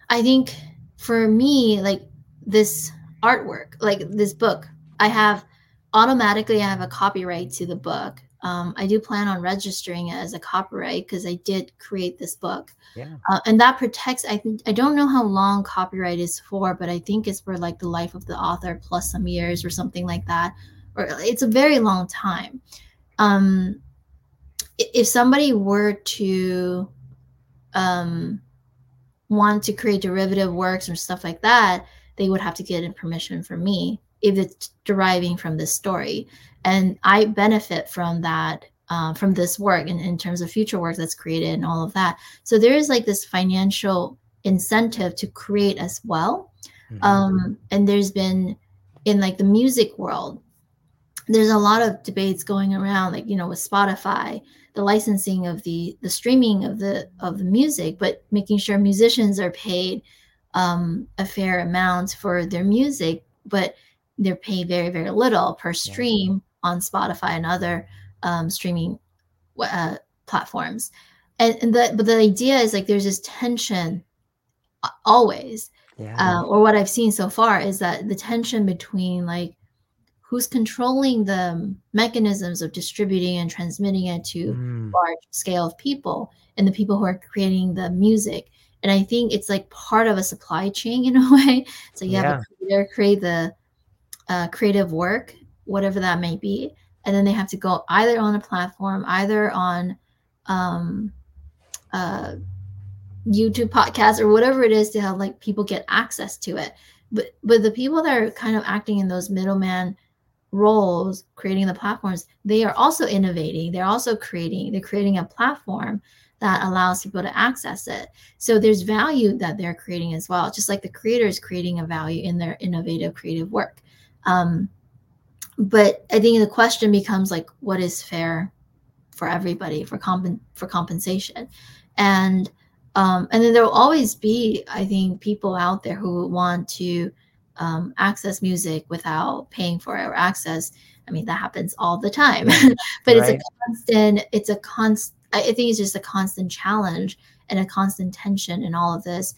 I think for me, like this artwork, like this book, I have automatically I have a copyright to the book um, I do plan on registering it as a copyright because I did create this book. Yeah. Uh, and that protects, I think, I don't know how long copyright is for, but I think it's for like the life of the author plus some years or something like that. Or it's a very long time. Um, if somebody were to um, want to create derivative works or stuff like that, they would have to get permission from me if it's deriving from this story and i benefit from that uh, from this work in, in terms of future work that's created and all of that. So there is like this financial incentive to create as well. Mm-hmm. um, and there's been in like the music world there's a lot of debates going around like you know with spotify the licensing of the the streaming of the of the music but making sure musicians are paid um, a fair amount for their music but they're paid very very little per stream on Spotify and other um, streaming uh, platforms. And, and the but the idea is like there's this tension always, yeah. uh, or what I've seen so far is that the tension between like who's controlling the mechanisms of distributing and transmitting it to mm. large scale of people and the people who are creating the music and i think it's like part of a supply chain in a way so you yeah. have a creator create the uh, creative work whatever that may be. And then they have to go either on a platform either on um, uh, youtube podcast or whatever it is to have like people get access to it. But but the people that are kind of acting in those middleman roles creating the platforms they are also innovating. They're also creating they're creating a platform that allows people to access it. So there's value that they're creating as well just like the creator is creating a value in their innovative creative work. Um, but i think the question becomes like what is fair for everybody for comp- for compensation? And um, and then there will always be i think people out there who want to um, access music without paying for it or access i mean that happens all the time. But right. it's a constant it's a constant i think it's just a constant challenge and a constant tension in all of this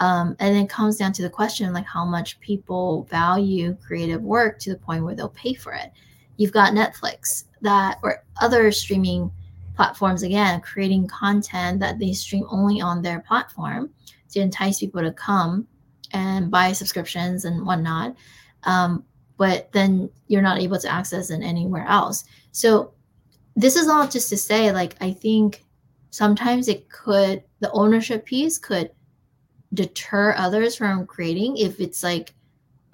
um, and it comes down to the question like how much people value creative work to the point where they'll pay for it you've got netflix that or other streaming platforms again creating content that they stream only on their platform to entice people to come and buy subscriptions and whatnot. Um, but then you're not able to access it anywhere else. So this is all just to say, like, I think sometimes it could, the ownership piece could deter others from creating if it's like,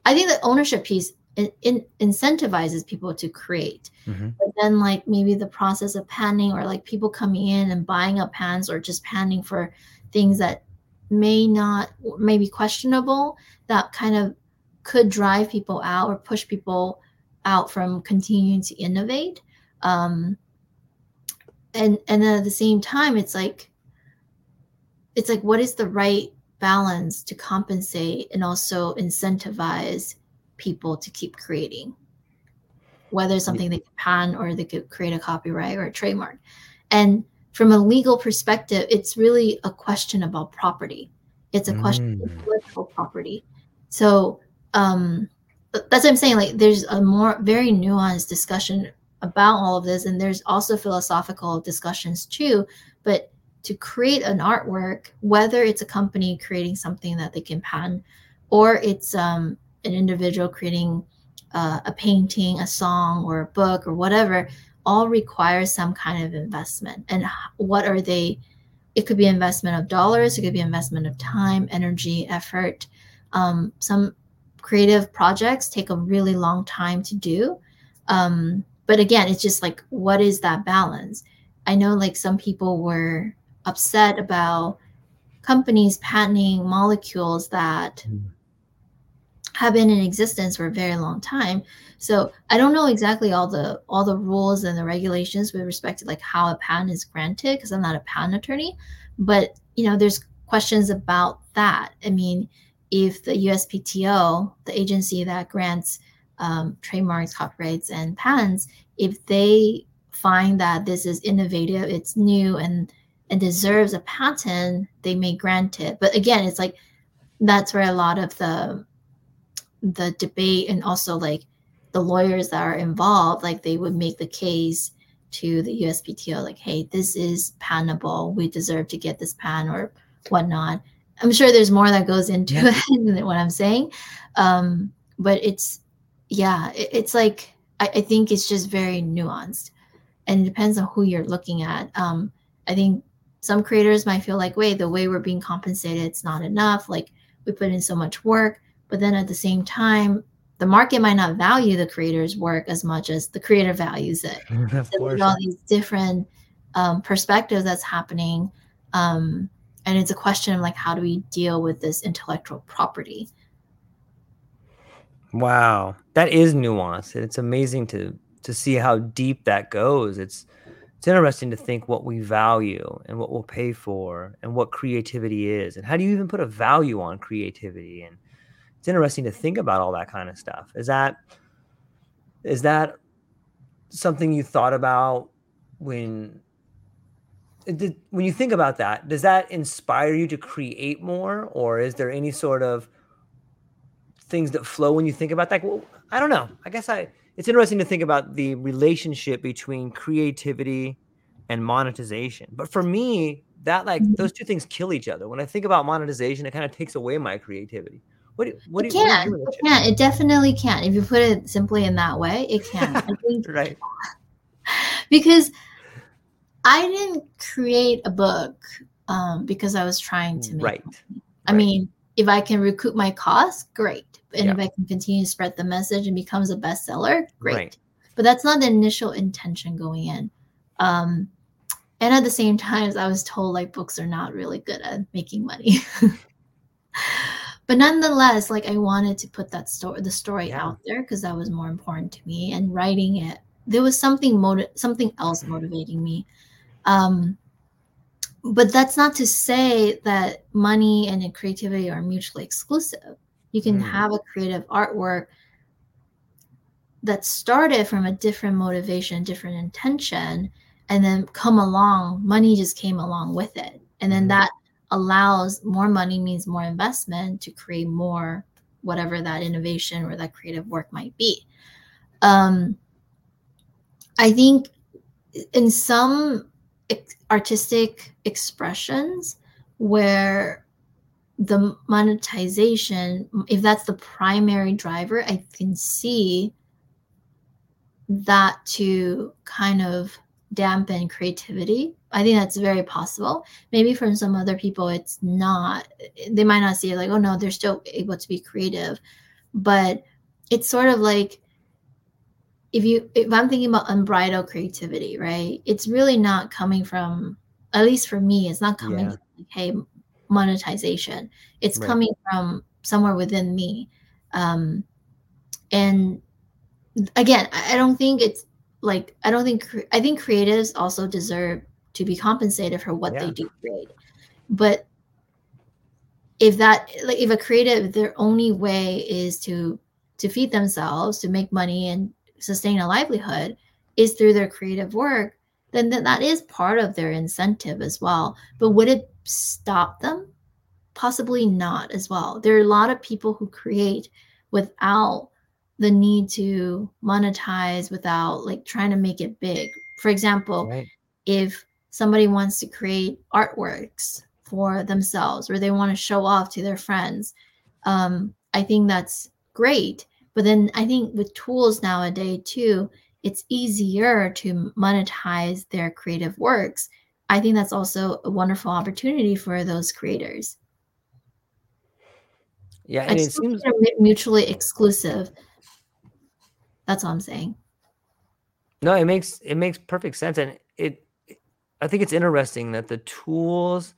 I think the ownership piece in, in, incentivizes people to create. Mm-hmm. But then, like, maybe the process of patenting or like people coming in and buying up patents or just patenting for things that may not may be questionable that kind of could drive people out or push people out from continuing to innovate um, and and then at the same time it's like it's like what is the right balance to compensate and also incentivize people to keep creating whether it's something they could patent or they could create a copyright or a trademark and from a legal perspective, it's really a question about property. It's a question mm. of intellectual property. So um, that's what I'm saying. Like, there's a more very nuanced discussion about all of this, and there's also philosophical discussions too. But to create an artwork, whether it's a company creating something that they can patent, or it's um, an individual creating uh, a painting, a song, or a book, or whatever, all require some kind of investment. And what are they? It could be investment of dollars, it could be investment of time, energy, effort. Um, some creative projects take a really long time to do. Um, but again, it's just like, what is that balance? I know like some people were upset about companies patenting molecules that mm. have been in existence for a very long time so I don't know exactly all the all the rules and the regulations with respect to like how a patent is granted because I'm not a patent attorney, but you know there's questions about that. I mean, if the USPTO, the agency that grants um, trademarks, copyrights, and patents, if they find that this is innovative, it's new, and and deserves a patent, they may grant it. But again, it's like that's where a lot of the the debate and also like the lawyers that are involved, like they would make the case to the USPTO, like, hey, this is patentable. We deserve to get this patent or whatnot. I'm sure there's more that goes into yeah. it than what I'm saying. Um, but it's, yeah, it, it's like, I, I, think it's just very nuanced and it depends on who you're looking at. Um, I think some creators might feel like, wait, the way we're being compensated, it's not enough. Like we put in so much work. But then at the same time, the market might not value the creator's work as much as the creator values it. so there's all these different um, perspectives that's happening. Um, and it's a question of like, how do we deal with this intellectual property? Wow, that is nuance. It's amazing to to see how deep that goes. It's it's interesting to think what we value and what we'll pay for and what creativity is and how do you even put a value on creativity and it's interesting to think about all that kind of stuff. Is that is that something you thought about when did, when you think about that? Does that inspire you to create more, or is there any sort of things that flow when you think about that? Well, I don't know. I guess I. It's interesting to think about the relationship between creativity and monetization. But for me, that like mm-hmm. those two things kill each other. When I think about monetization, it kind of takes away my creativity. What do, what it do, can. What it can. It definitely can't. If you put it simply in that way, it can. I think, right. Because I didn't create a book um, because I was trying to make right. I right. mean, if I can recoup my costs, great. and Yeah. if I can continue to spread the message and becomes a bestseller, great. Right. But that's not the initial intention going in. Um, and at the same time, I was told like books are not really good at making money. but nonetheless, like I wanted to put that story, the story Yeah. out there because that was more important to me. And writing it, there was something motiv- something else motivating me. Um, but that's not to say that money and creativity are mutually exclusive. You can Mm. have a creative artwork that started from a different motivation, different intention, and then come along, money just came along with it. And then Mhm. that allows more money means more investment to create more whatever that innovation or that creative work might be. Um, I think in some artistic expressions where the monetization, if that's the primary driver, I can see that to kind of dampen creativity. I think that's very possible. Maybe from some other people, it's not, they might not see it like, oh no, they're still able to be creative. But it's sort of like, if you if i'm thinking about unbridled creativity right it's really not coming from at least for me it's not coming Yeah. from like, hey monetization it's Right. coming from somewhere within me um and again i I don't think it's like i don't think i think creatives also deserve to be compensated for what Yeah. they do create but if that like if a creative their only way is to to feed themselves to make money and sustain a livelihood is through their creative work then th- that is part of their incentive as well. But would it stop them? Possibly not as well. There are a lot of people who create without the need to monetize without like trying to make it big. For example Right. if somebody wants to create artworks for themselves or they want to show off to their friends um, i think that's great but then i think with tools nowadays too it's easier to monetize their creative works. I think that's also a wonderful opportunity for those creators. Yeah, i and it seems mutually exclusive. That's all i'm saying. No, it makes it makes perfect sense, and it. I think it's interesting that the tools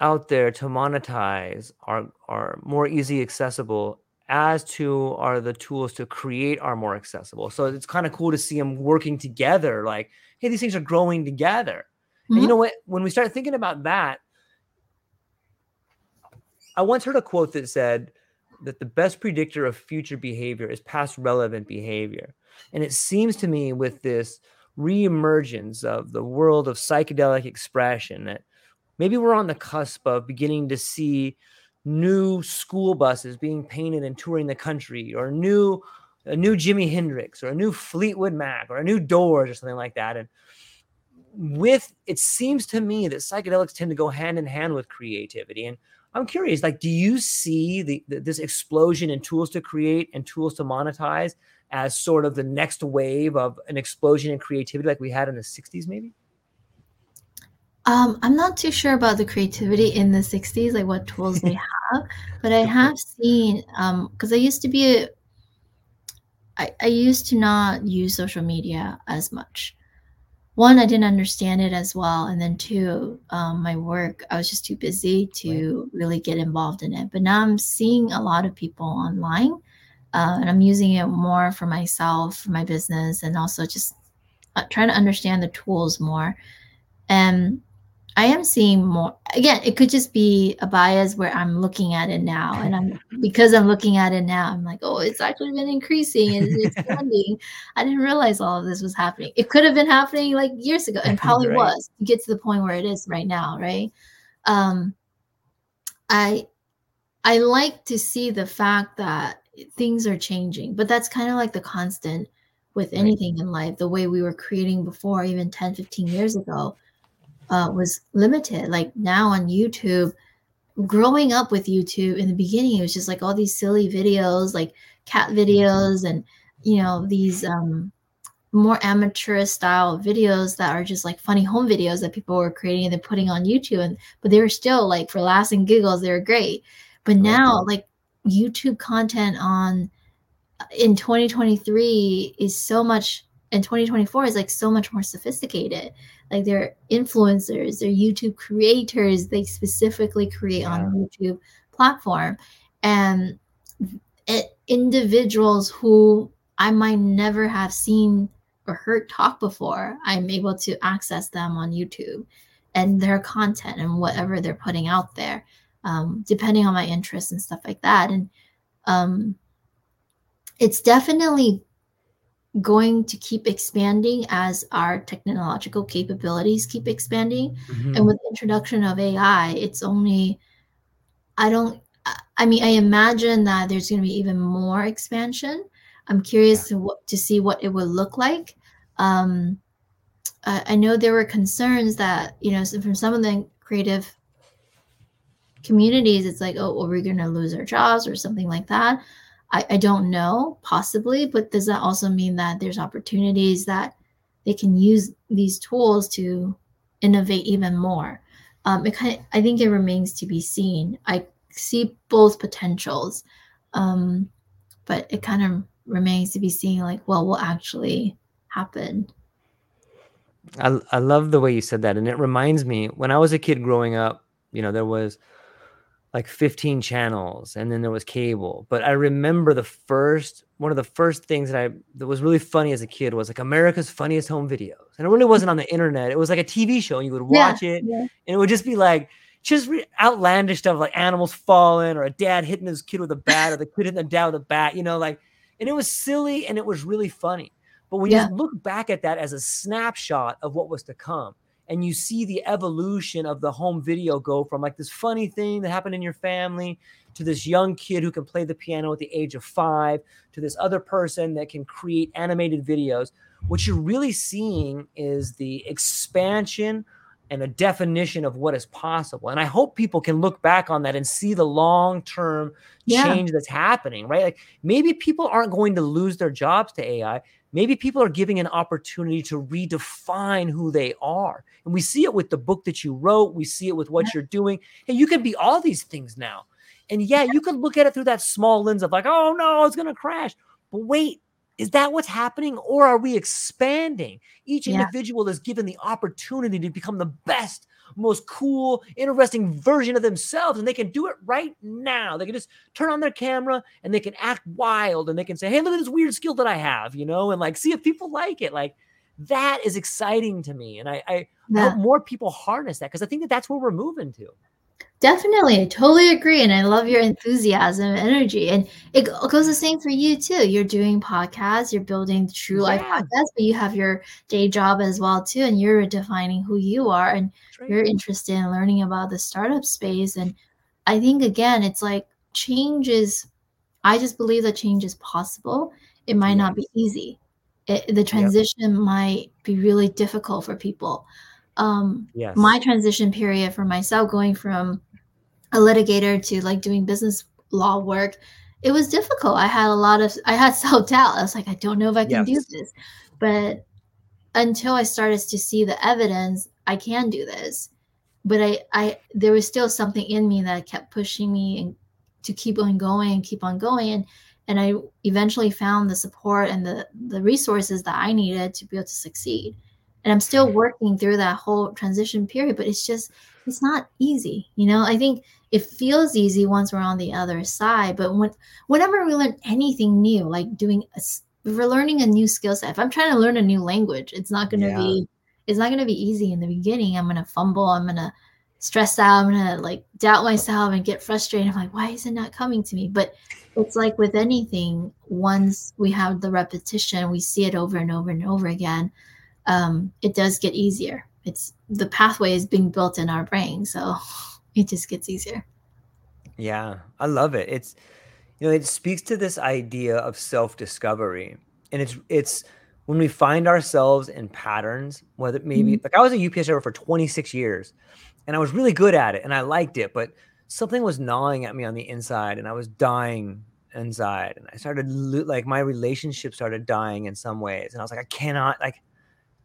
out there to monetize are are more easy accessible as to are the tools to create are more accessible. So it's kind of cool to see them working together. Like, hey, these things are growing together. And you Mhm. know what? When we start thinking about that, I once heard a quote that said that the best predictor of future behavior is past relevant behavior. And it seems to me with this reemergence of the world of psychedelic expression that maybe we're on the cusp of beginning to see new school buses being painted and touring the country or new a new Jimi Hendrix or a new Fleetwood Mac or a new Doors or something like that. And with it seems to me that psychedelics tend to go hand in hand with creativity. And i'm curious like do you see the, the this explosion in tools to create and tools to monetize as sort of the next wave of an explosion in creativity like we had in the 60s maybe Um, I'm not too sure about the creativity in the 60s, like what tools they have, but I have seen, um, because I used to be a, I, I used to not use social media as much. One, I didn't understand it as well, and then two, um, my work, I was just too busy to really get involved in it. But now I'm seeing a lot of people online, uh, and I'm using it more for myself, for my business, and also just uh, trying to understand the tools more. And I am seeing more. Again, it could just be a bias where I'm looking at it now, and I'm because I'm looking at it now. I'm like, oh, it's actually been increasing and it's expanding. I didn't realize all of this was happening. It could have been happening like years ago, and probably Right. was to get to the point where it is right now, right? Um, I I like to see the fact that things are changing, but that's kind of like the constant with Right. anything in life. The way we were creating before, even 10, 15 years ago, uh, was limited. Like now on YouTube, growing up with YouTube in the beginning, it was just like all these silly videos, like cat videos, and you know these um, more amateur style videos that are just like funny home videos that people were creating and they're putting on YouTube. And but they were still like for laughs and giggles, they were great. But now, like YouTube content on in 2023 is so much and 2024 is like so much more sophisticated. Like they're influencers they're youtube creators they specifically create yeah. on youtube platform. And it, individuals who i might never have seen or heard talk before i'm able to access them on youtube and their content and whatever they're putting out there um, depending on my interests and stuff like that. And um, it's definitely going to keep expanding as our technological capabilities keep expanding mm-hmm. and with the introduction of ai it's only i don't i mean i imagine that there's going to be even more expansion i'm curious yeah. to, to see what it would look like um, I, I know there were concerns that you know from some of the creative communities it's like oh well, we're going to lose our jobs or something like that I, I don't know, possibly, but does that also mean that there's opportunities that they can use these tools to innovate even more? Um, it kind of, I think it remains to be seen. I see both potentials, um, but it kind of remains to be seen. Like, well, will actually happen? I I love the way you said that, and it reminds me when I was a kid growing up. You know, there was like 15 channels and then there was cable but i remember the first one of the first things that i that was really funny as a kid was like america's funniest home videos and it really wasn't on the internet it was like a tv show and you would watch yeah, it yeah. and it would just be like just re- outlandish stuff like animals falling or a dad hitting his kid with a bat or the kid hitting the dad with a bat you know like and it was silly and it was really funny but when yeah. you look back at that as a snapshot of what was to come and you see the evolution of the home video go from like this funny thing that happened in your family to this young kid who can play the piano at the age of five to this other person that can create animated videos. What you're really seeing is the expansion and a definition of what is possible. And i hope people can look back on that and see the long term yeah. change that's happening right? Like maybe people aren't going to lose their jobs to ai maybe people are giving an opportunity to redefine who they are. And we see it with the book that you wrote, we see it with what you're doing. Hey, you can be all these things now. And yeah, you can look at it through that small lens of like, oh no, it's going to crash. But wait, is that what's happening? Or are we expanding? Each individual yeah. is given the opportunity to become the best most cool, interesting version of themselves. And they can do it right now. They can just turn on their camera and they can act wild and they can say, Hey, look at this weird skill that I have, you know, and like see if people like it. Like that is exciting to me. And I, I yeah. hope more people harness that because I think that that's where we're moving to. Definitely. I totally agree. And I love your enthusiasm and energy. And it goes the same for you too. You're doing podcasts, you're building true life podcasts, but you have your day job as well too. And you're defining who you are and you're interested in learning about the startup space. And I think again, it's like change is I just believe that change is possible. It might not be easy. It, the transition yep. might be really difficult for people. Um, yes. My transition period for myself, going from a litigator to like doing business law work, it was difficult. I had a lot of I had self doubt. I was like, I don't know if I can yes. do this. But until I started to see the evidence, I can do this. But I, I there was still something in me that kept pushing me and to keep on going and keep on going. And and I eventually found the support and the the resources that I needed to be able to succeed. And I'm still mm-hmm. working through that whole transition period, but it's just it's not easy. You know, I think it feels easy once we're on the other side, but when whenever we learn anything new, like doing a, if we're learning a new skill set, if I'm trying to learn a new language, it's not going to yeah. be it's not going to be easy in the beginning. I'm going to fumble, I'm going to stress out, I'm going to like doubt myself and get frustrated. I'm like, why is it not coming to me? But it's like with anything, once we have the repetition, we see it over and over and over again, um, it does get easier. It's the pathway is being built in our brain so it just gets easier. Yeah i love it. It's you know it speaks to this idea of self-discovery. And it's it's when we find ourselves in patterns whether maybe mm-hmm. like i was a ups driver for 26 years and i was really good at it and i liked it but something was gnawing at me on the inside and i was dying inside and i started like my relationship started dying in some ways and i was like i cannot like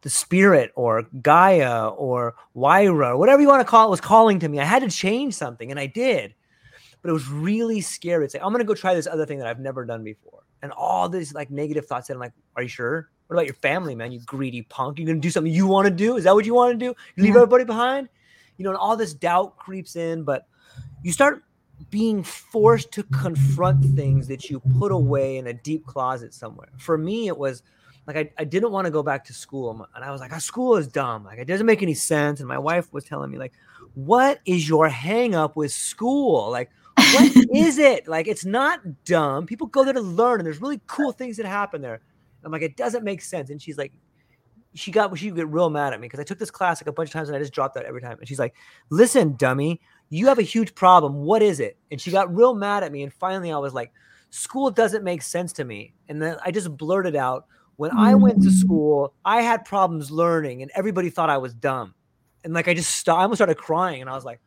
the spirit or Gaia or Wayra or whatever you want to call it was calling to me. I had to change something and I did. but it was really scary. It's like, I'm going to go try this other thing that I've never done before. And all these like negative thoughts. And I'm like, are you sure? What about your family, man? You greedy punk. You're going to do something you want to do? Is that what you want to do? You leave yeah. everybody behind? You know, and all this doubt creeps in, but you start being forced to confront things that you put away in a deep closet somewhere. For me, it was like I, I didn't want to go back to school. And I was like, oh, school is dumb. Like it doesn't make any sense. And my wife was telling me, like, what is your hang up with school? Like, what is it? Like, it's not dumb. People go there to learn, and there's really cool things that happen there. I'm like, it doesn't make sense. And she's like, she got she get real mad at me because I took this class like a bunch of times and I just dropped out every time. And she's like, listen, dummy, you have a huge problem. What is it? And she got real mad at me. And finally, I was like, school doesn't make sense to me. And then I just blurted out, when I went to mm. school, I had problems learning, and everybody thought I was dumb. And like I just stopped, I almost started crying, and I was like,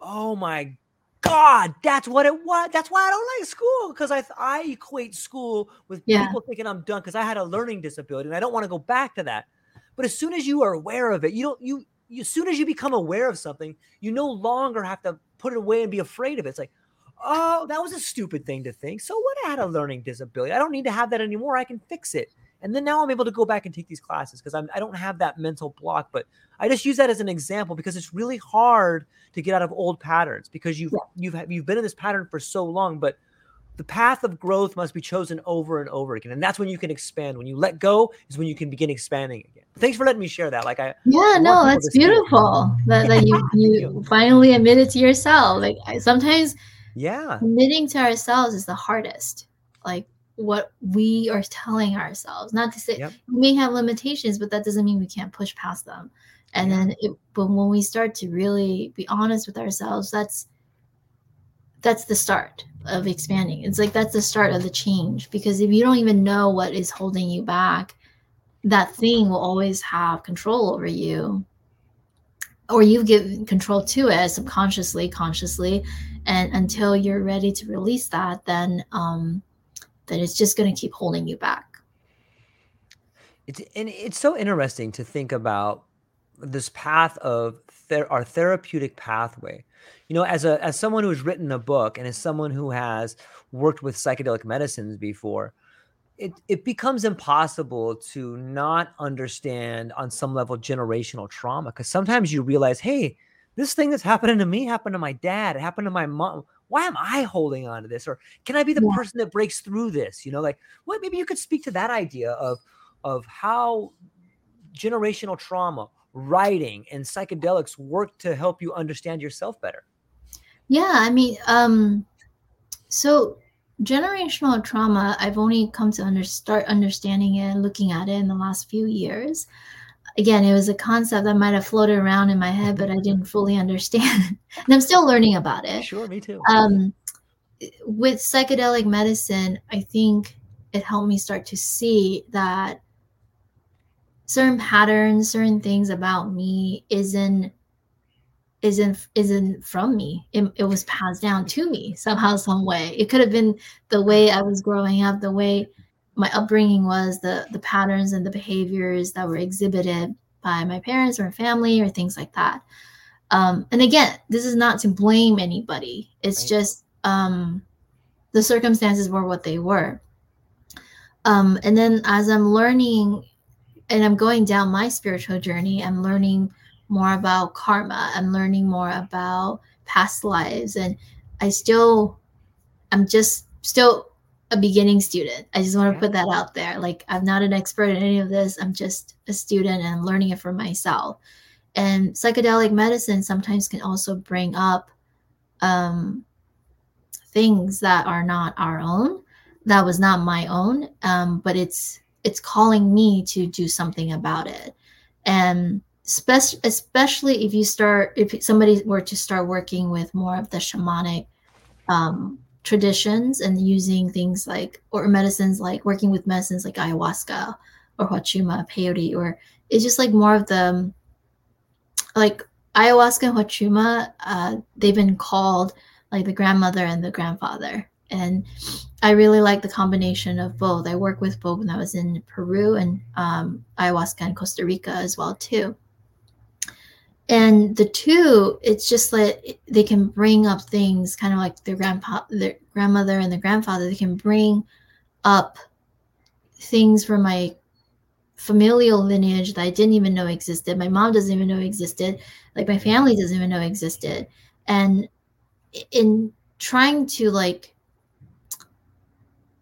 "Oh my God, that's what it was. That's why I don't like school because I I equate school with yeah. people thinking I'm dumb because I had a learning disability, and I don't want to go back to that. But as soon as you are aware of it, you don't you, you as soon as you become aware of something, you no longer have to put it away and be afraid of it. It's like, oh, that was a stupid thing to think. So what? I had a learning disability. I don't need to have that anymore. I can fix it. And then now I'm able to go back and take these classes because I'm don't have that mental block. But I just use that as an example because it's really hard to get out of old patterns because you've yeah. you've you've been in this pattern for so long. But the path of growth must be chosen over and over again, and that's when you can expand. When you let go is when you can begin expanding again. Thanks for letting me share that. Like I yeah, I no, that's beautiful that, that you you finally admitted to yourself. Like I, sometimes yeah, admitting to ourselves is the hardest. Like what we are telling ourselves. Not to say yep. we may have limitations, but that doesn't mean we can't push past them. And then, it, but when we start to really be honest with ourselves, that's that's the start of expanding. It's like that's the start of the change. Because if you don't even know what is holding you back, that thing will always have control over you or you've given control to it subconsciously consciously and until you're ready to release that then um, that it's just going to keep holding you back. It's and it's so interesting to think about this path of ther- our therapeutic pathway. You know, as a as someone who's written a book and as someone who has worked with psychedelic medicines before, it, it becomes impossible to not understand on some level generational trauma because sometimes you realize, hey, this thing that's happening to me happened to my dad, it happened to my mom why am I holding on to this? Or can I be the yeah. person that breaks through this? You know, like what maybe you could speak to that idea of of how generational trauma, writing, and psychedelics work to help you understand yourself better. Yeah, I mean, um, so generational trauma, I've only come to under, start understanding it and looking at it in the last few years again, it was a concept that might have floated around in my head, but I didn't fully understand. and I'm still learning about it. Sure, me too. Um, with psychedelic medicine, I think it helped me start to see that certain patterns, certain things about me isn't isn't isn't from me. It, it was passed down to me somehow, some way. It could have been the way I was growing up, the way my upbringing was the the patterns and the behaviors that were exhibited by my parents or family or things like that. Um, and again this is not to blame anybody. It's right. just um, the circumstances were what they were. Um, and then as i'm learning and i'm going down my spiritual journey i'm learning more about karma. I'm learning more about past lives. And i still i'm just still a beginning student. I just want to put that out there. Like I'm not an expert in any of this. I'm just a student and learning it for myself. And psychedelic medicine sometimes can also bring up um, things that are not our own. That was not my own, um, but it's it's calling me to do something about it. And spe- especially if you start, if somebody were to start working with more of the shamanic um, traditions and using things like or medicines like working with medicines like ayahuasca or huachuma peyote or it's just like more of the like ayahuasca and huachuma uh, they've been called like the grandmother and the grandfather. And i really like the combination of both. I worked with both when i was in peru and um, ayahuasca in costa rica as well too and the two it's just like they can bring up things kind of like their grandpa their grandmother and the grandfather they can bring up things from my familial lineage that i didn't even know existed my mom doesn't even know existed like my family doesn't even know existed. And in trying to like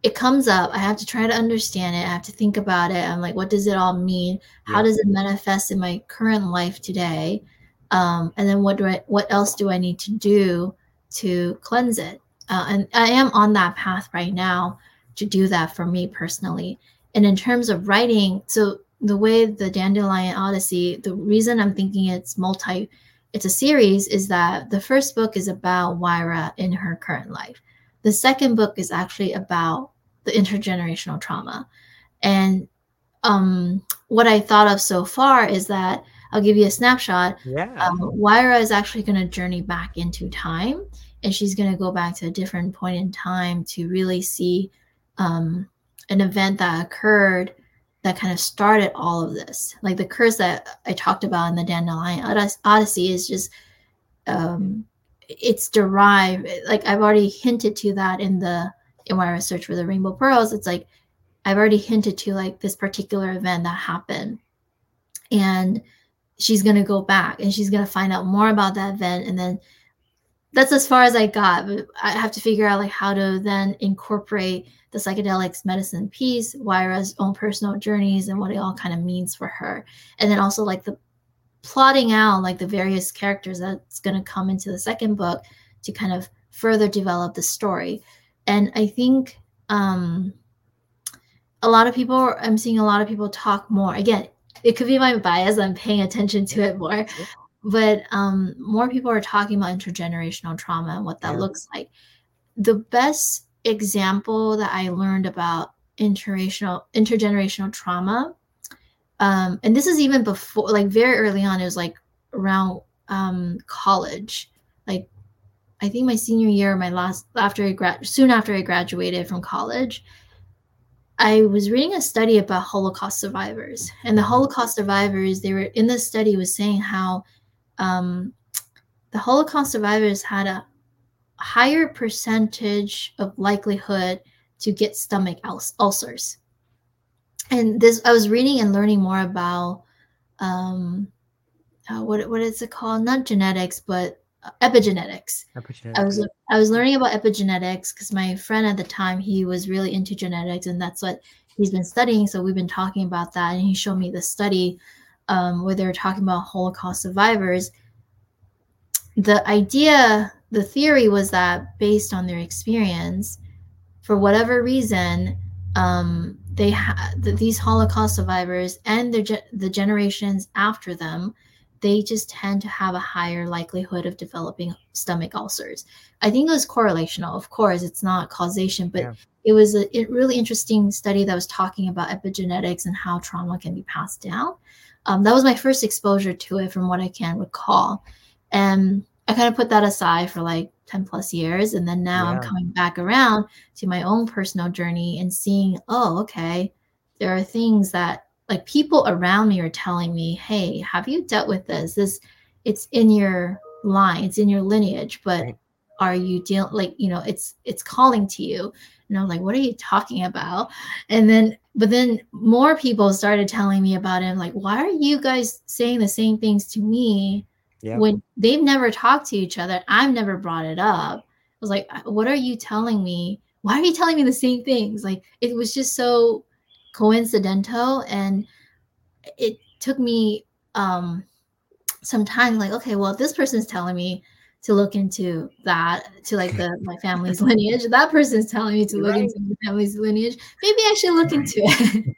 it comes up i have to try to understand it i have to think about it i'm like what does it all mean? How does it manifest in my current life today um, and then what do I what else do I need to do to cleanse it? Uh, and I am on that path right now to do that for me personally. And in terms of writing, so the way the Dandelion Odyssey, the reason I'm thinking it's multi, it's a series, is that the first book is about Wayra in her current life. The second book is actually about the intergenerational trauma. And um, what I thought of so far is that I'll give you a snapshot. Yeah. Um, Wayra is actually going to journey back into time, and she's going to go back to a different point in time to really see um, an event that occurred that kind of started all of this. Like the curse that I talked about in the Dandelion Odyssey is just um, it's derived. Like I've already hinted to that in the in Wayra Search for the Rainbow Pearls. It's like I've already hinted to like this particular event that happened, and she's going to go back and she's going to find out more about that event. And then that's as far as i got but i have to figure out like how to then incorporate the psychedelics medicine piece Wayra's own personal journeys and what it all kind of means for her. And then also like the plotting out like the various characters that's going to come into the second book to kind of further develop the story. And i think um a lot of people i'm seeing a lot of people talk more. Again it could be my bias. I'm paying attention to it more. But um, more people are talking about intergenerational trauma and what that yeah. looks like. The best example that I learned about intergenerational intergenerational trauma, um, and this is even before, like very early on, it was like around um, college, like I think my senior year, my last after I grad soon after I graduated from college, I was reading a study about Holocaust survivors, and the Holocaust survivors, they were in the study was saying how um, the Holocaust survivors had a higher percentage of likelihood to get stomach ulcers. And this, I was reading and learning more about um, uh, what what is it called? Not genetics, but epigenetics. epigenetics. I was I was learning about epigenetics because my friend at the time he was really into genetics and that's what he's been studying. So we've been talking about that, and he showed me the study um, where they were talking about Holocaust survivors. The idea, the theory was that based on their experience, for whatever reason, um, they had these Holocaust survivors and their ge- the generations after them they just tend to have a higher likelihood of developing stomach ulcers. I think it was correlational. Of course, it's not causation, but yeah. it was a it really interesting study that was talking about epigenetics and how trauma can be passed down. Um, that was my first exposure to it from what I can recall. And I kind of put that aside for like 10 plus years. And then now yeah. I'm coming back around to my own personal journey and seeing, oh, okay, there are things that like people around me are telling me, "Hey, have you dealt with this? This it's in your line, it's in your lineage, but right. are you dealing like, you know, it's it's calling to you." And I'm like, "What are you talking about?" And then but then more people started telling me about it. I'm like, "Why are you guys saying the same things to me yeah. when they've never talked to each other? I've never brought it up." I was like, "What are you telling me? Why are you telling me the same things?" Like it was just so coincidental and it took me um some time like okay well this person's telling me to look into that to like the my family's lineage that person's telling me to look right. into my family's lineage maybe i should look into it.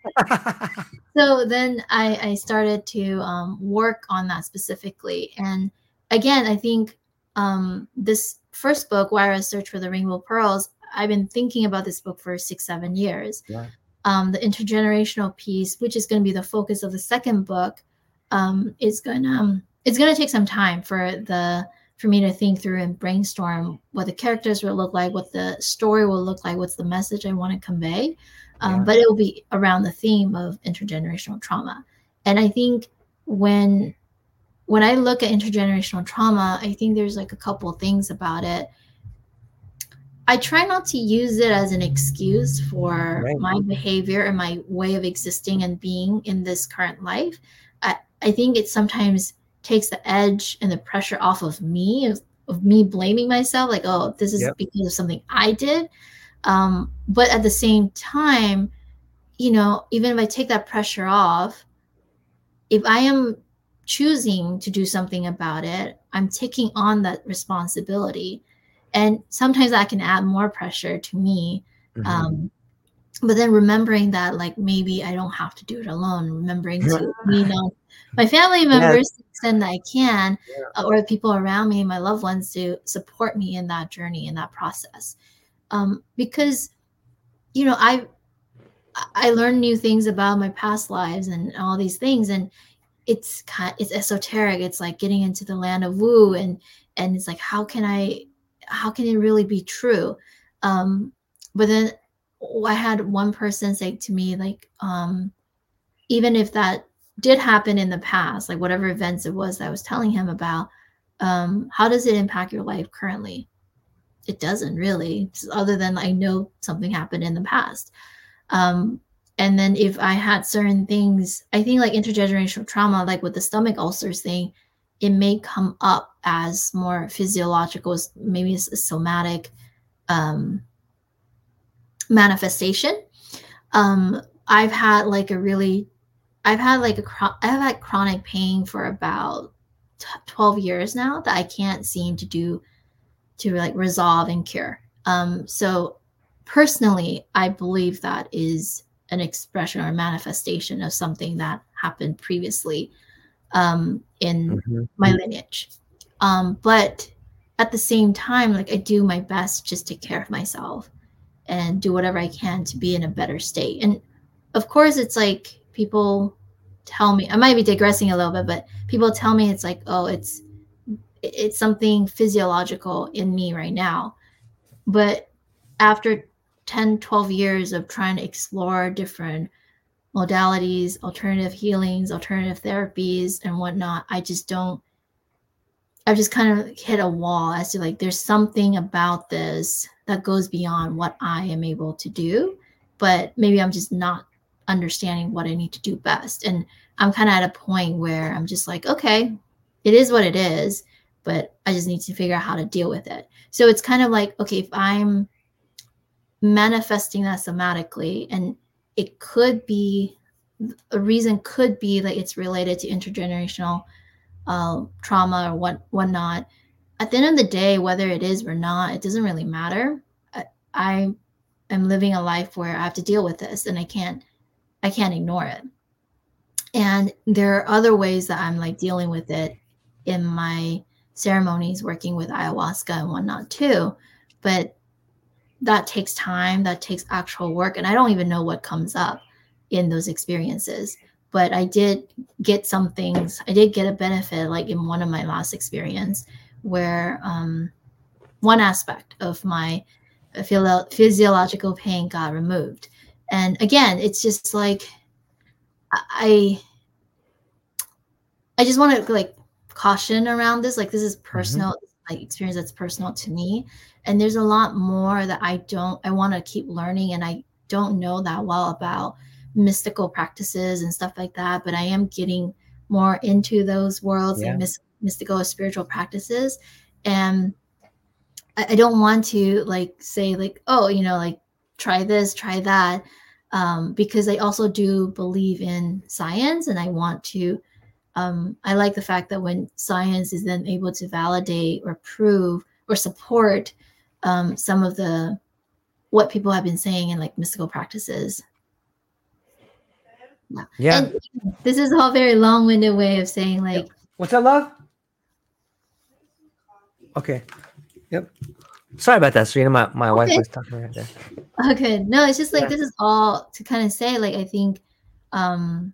So then i i started to um, work on that specifically and again i think um, this first book Wayra search for the rainbow pearls i've been thinking about this book for six seven years. Yeah um, the intergenerational piece, which is going to be the focus of the second book, um, is going to um, it's going to take some time for the for me to think through and brainstorm what the characters will look like, what the story will look like, what's the message I want to convey. Um, yeah. But it will be around the theme of intergenerational trauma. And I think when when I look at intergenerational trauma, I think there's like a couple things about it. I try not to use it as an excuse for right. my behavior and my way of existing and being in this current life. I, I think it sometimes takes the edge and the pressure off of me, of, of me blaming myself, like, oh, this is yep. because of something I did. Um, but at the same time, you know, even if I take that pressure off, if I am choosing to do something about it, I'm taking on that responsibility. And sometimes that can add more pressure to me. Mm-hmm. Um, but then remembering that, like, maybe I don't have to do it alone, remembering to lean on my family members to the extent that I can, yeah. uh, or people around me, my loved ones, to support me in that journey, in that process. Um, because, you know, I I learned new things about my past lives and all these things, and it's kind it's esoteric. It's like getting into the land of woo, and and it's like how can I, how can it really be true? Um, but then I had one person say to me like, um, even if that did happen in the past, like whatever events it was that I was telling him about, um, how does it impact your life currently? It doesn't really, other than I know something happened in the past. Um, and then if I had certain things, I think like intergenerational trauma, like with the stomach ulcers thing, it may come up as more physiological, maybe a somatic um, manifestation. Um, I've had like a really, I've had like a, I've had chronic pain for about t- 12 years now that I can't seem to do to like resolve and cure. Um, so personally, I believe that is an expression or manifestation of something that happened previously um, in mm-hmm. my lineage. Um, but at the same time, like I do my best just to care of myself and do whatever I can to be in a better state. And of course, it's like people tell me I might be digressing a little bit, but people tell me it's like, oh, it's it's something physiological in me right now. But after 10, 12 years of trying to explore different modalities, alternative healings, alternative therapies, and whatnot, I just don't. I've just kind of hit a wall as to like, there's something about this that goes beyond what I am able to do, but maybe I'm just not understanding what I need to do best. And I'm kind of at a point where I'm just like, okay, it is what it is, but I just need to figure out how to deal with it. So it's kind of like, okay, if I'm manifesting that somatically and it could be a reason could be that it's related to intergenerational uh, trauma or what whatnot. At the end of the day whether it is or not it doesn't really matter. I, I am living a life where i have to deal with this and i can't i can't ignore it. And there are other ways that i'm like dealing with it in my ceremonies working with ayahuasca and whatnot too but that takes time that takes actual work and i don't even know what comes up in those experiences but i did get some things i did get a benefit like in one of my last experience where um, one aspect of my physiological pain got removed and again it's just like i i just want to like caution around this like this is mm-hmm. personal mm-hmm. like experience that's personal to me and there's a lot more that i don't i want to keep learning and i don't know that well about mystical practices and stuff like that but i am getting more into those worlds yeah. and mis- mystical spiritual practices and I, I don't want to like say like oh you know like try this try that um, because i also do believe in science and i want to um, i like the fact that when science is then able to validate or prove or support um, some of the what people have been saying in like mystical practices. Yeah. yeah. And this is all very long-winded way of saying like what's that love? Okay. Yep. Sorry about that, Serena. My, my okay. wife was talking right there. Okay. No, it's just like yeah. this is all to kind of say, like, I think um,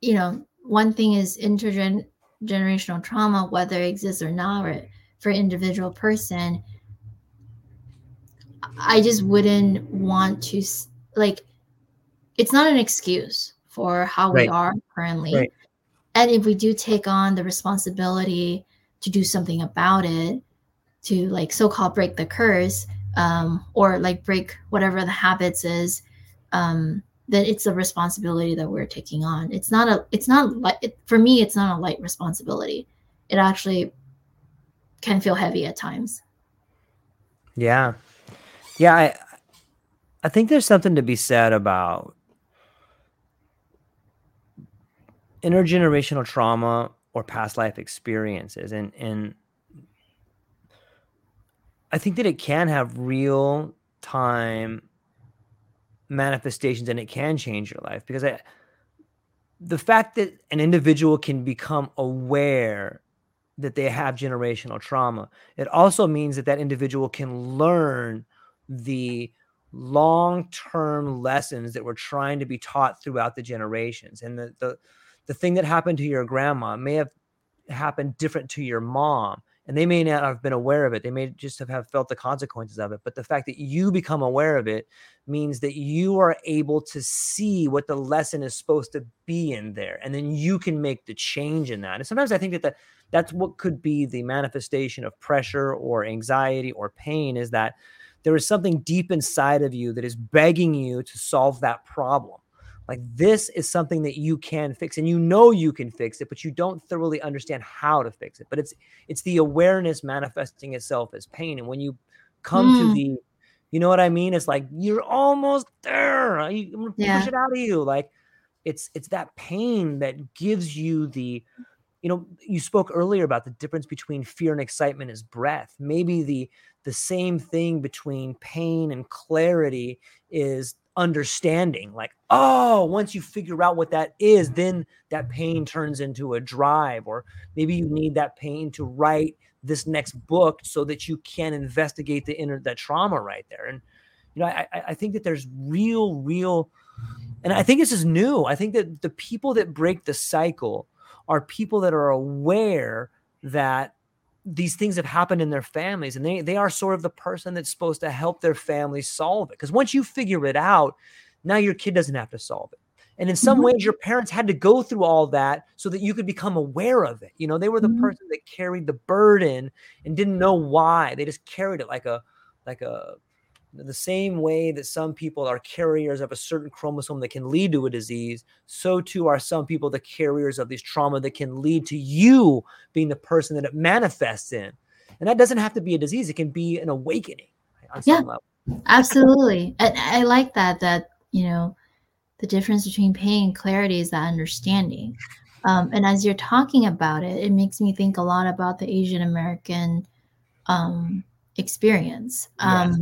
you know, one thing is intergenerational trauma, whether it exists or not, or for individual person, I just wouldn't want to like it's not an excuse for how right. we are currently. Right. and if we do take on the responsibility to do something about it to like so-called break the curse um, or like break whatever the habits is um, then it's a responsibility that we're taking on it's not a it's not like it, for me it's not a light responsibility it actually can feel heavy at times yeah yeah i i think there's something to be said about intergenerational trauma or past life experiences. And and I think that it can have real time manifestations and it can change your life because I, the fact that an individual can become aware that they have generational trauma it also means that that individual can learn the long-term lessons that were trying to be taught throughout the generations. And the, the the thing that happened to your grandma may have happened different to your mom and they may not have been aware of it. They may just have, have felt the consequences of it but the fact that you become aware of it means that you are able to see what the lesson is supposed to be in there and then you can make the change in that. And sometimes i think that the, that's what could be the manifestation of pressure or anxiety or pain is that there is something deep inside of you that is begging you to solve that problem like this is something that you can fix and you know you can fix it, but you don't thoroughly understand how to fix it. But it's it's the awareness manifesting itself as pain. And when you come mm. to the, you know what I mean? It's like you're almost there. I'm gonna yeah. push it out of you. Like it's it's that pain that gives you the you know you spoke earlier about the difference between fear and excitement is breath maybe the the same thing between pain and clarity is understanding like oh once you figure out what that is then that pain mm-hmm. turns into a drive or maybe you need that pain to write this next book so that you can investigate the inner that trauma right there and you know i i think that there's real real and i think this is new. I think that the people that break the cycle are people that are aware that these things have happened in their families and they they are sort of the person that's supposed to help their family solve it because once you figure it out now your kid doesn't have to solve it and in some mm-hmm. ways your parents had to go through all that so that you could become aware of it you know they were the mm-hmm. person that carried the burden and didn't know why they just carried it like a like a the same way that some people are carriers of a certain chromosome that can lead to a disease, so too are some people the carriers of these trauma that can lead to you being the person that it manifests in. And that doesn't have to be a disease, it can be an awakening yeah, absolutely. and I like that, that, you know, the difference between pain and clarity is that understanding. Um, and as you're talking about it, it makes me think a lot about the Asian American um, experience. Um, yes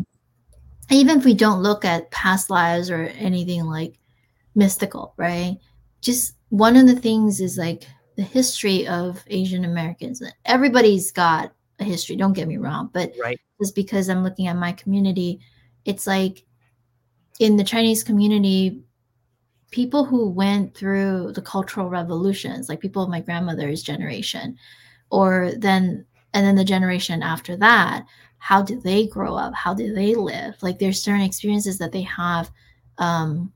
even if we don't look at past lives or anything like mystical, right? Just one of the things is like the history of Asian Americans. Everybody's got a history, don't get me wrong, but right. just because I'm looking at my community, it's like in the Chinese community, people who went through the cultural revolutions, like people of my grandmother's generation, or then and then the generation after that how do they grow up? How do they live? Like there's certain experiences that they have um,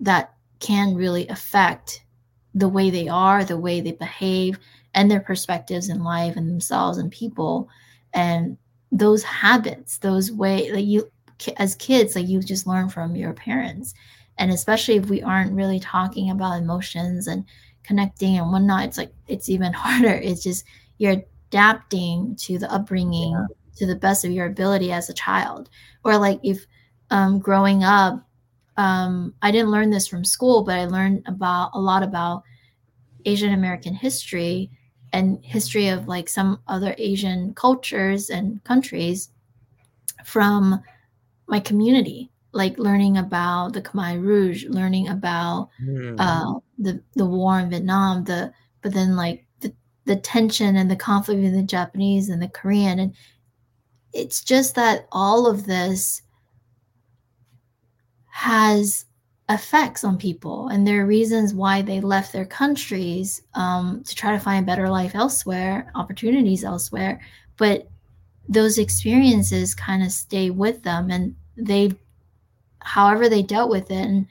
that can really affect the way they are the way they behave and their perspectives in life and themselves and people. And those habits those way like you as kids like you just learn from your parents. And especially if we aren't really talking about emotions and connecting and whatnot it's like it's even harder. It's just you're adapting to the upbringing yeah to the best of your ability as a child or like if um, growing up um, i didn't learn this from school but i learned about a lot about asian american history and history of like some other asian cultures and countries from my community like learning about the khmer rouge learning about mm. uh, the the war in vietnam the but then like the, the tension and the conflict between the japanese and the korean and it's just that all of this has effects on people and there are reasons why they left their countries um, to try to find a better life elsewhere opportunities elsewhere but those experiences kind of stay with them and they however they dealt with it and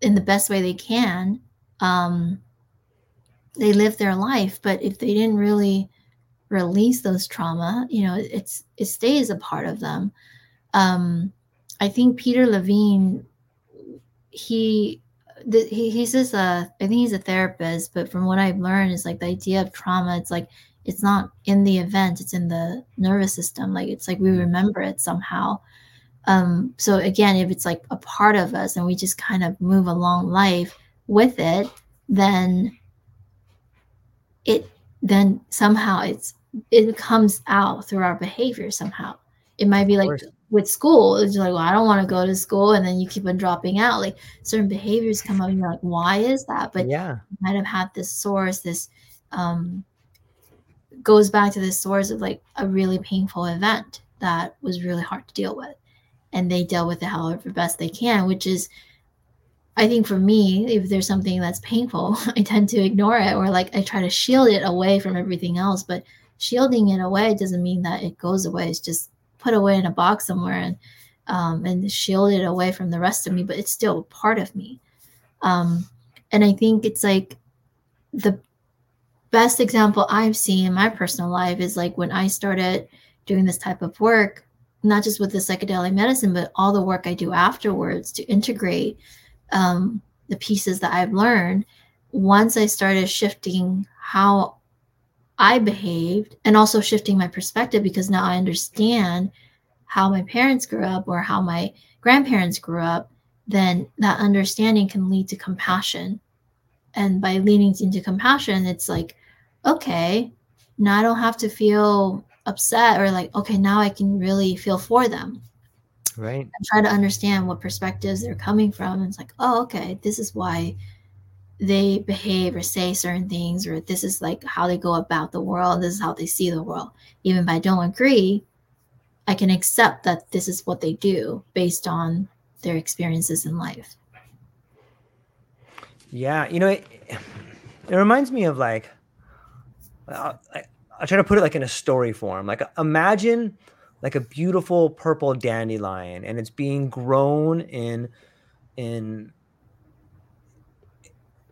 in the best way they can um, they live their life but if they didn't really release those trauma you know it's it stays a part of them um i think peter levine he the, he, he says a i think he's a therapist but from what i've learned is like the idea of trauma it's like it's not in the event it's in the nervous system like it's like we mm-hmm. remember it somehow um so again if it's like a part of us and we just kind of move along life with it then it then somehow it's it comes out through our behavior somehow. It might be like with school it's like well i don't want to go to school and then you keep on dropping out. Like certain behaviors come up and you're like why is that? But yeah. you might have had this source this um goes back to this source of like a really painful event that was really hard to deal with. And they deal with it however best they can which is i think for me if there's something that's painful i tend to ignore it or like i try to shield it away from everything else but shielding it away doesn't mean that it goes away. It's just put away in a box somewhere and um, and shield it away from the rest of me but it's still part of me. Um, and i think it's like the best example I've seen in my personal life is like when I started doing this type of work, not just with the psychedelic medicine, but all the work I do afterwards to integrate um, the pieces that I've learned. Once I started shifting how I behaved and also shifting my perspective because now I understand how my parents grew up or how my grandparents grew up, then that understanding can lead to compassion and by leaning into compassion it's like okay now i don't have to feel upset or like okay now i can really feel for them right? and try to understand what perspectives they're coming from and it's like oh okay this is why they behave or say certain things or this is like how they go about the world this is how they see the world. Even if i don't agree i can accept that this is what they do based on their experiences in life. Yeah, you know, it, it reminds me of like, I, I try to put it like in a story form. Like, imagine like a beautiful purple dandelion, and it's being grown in in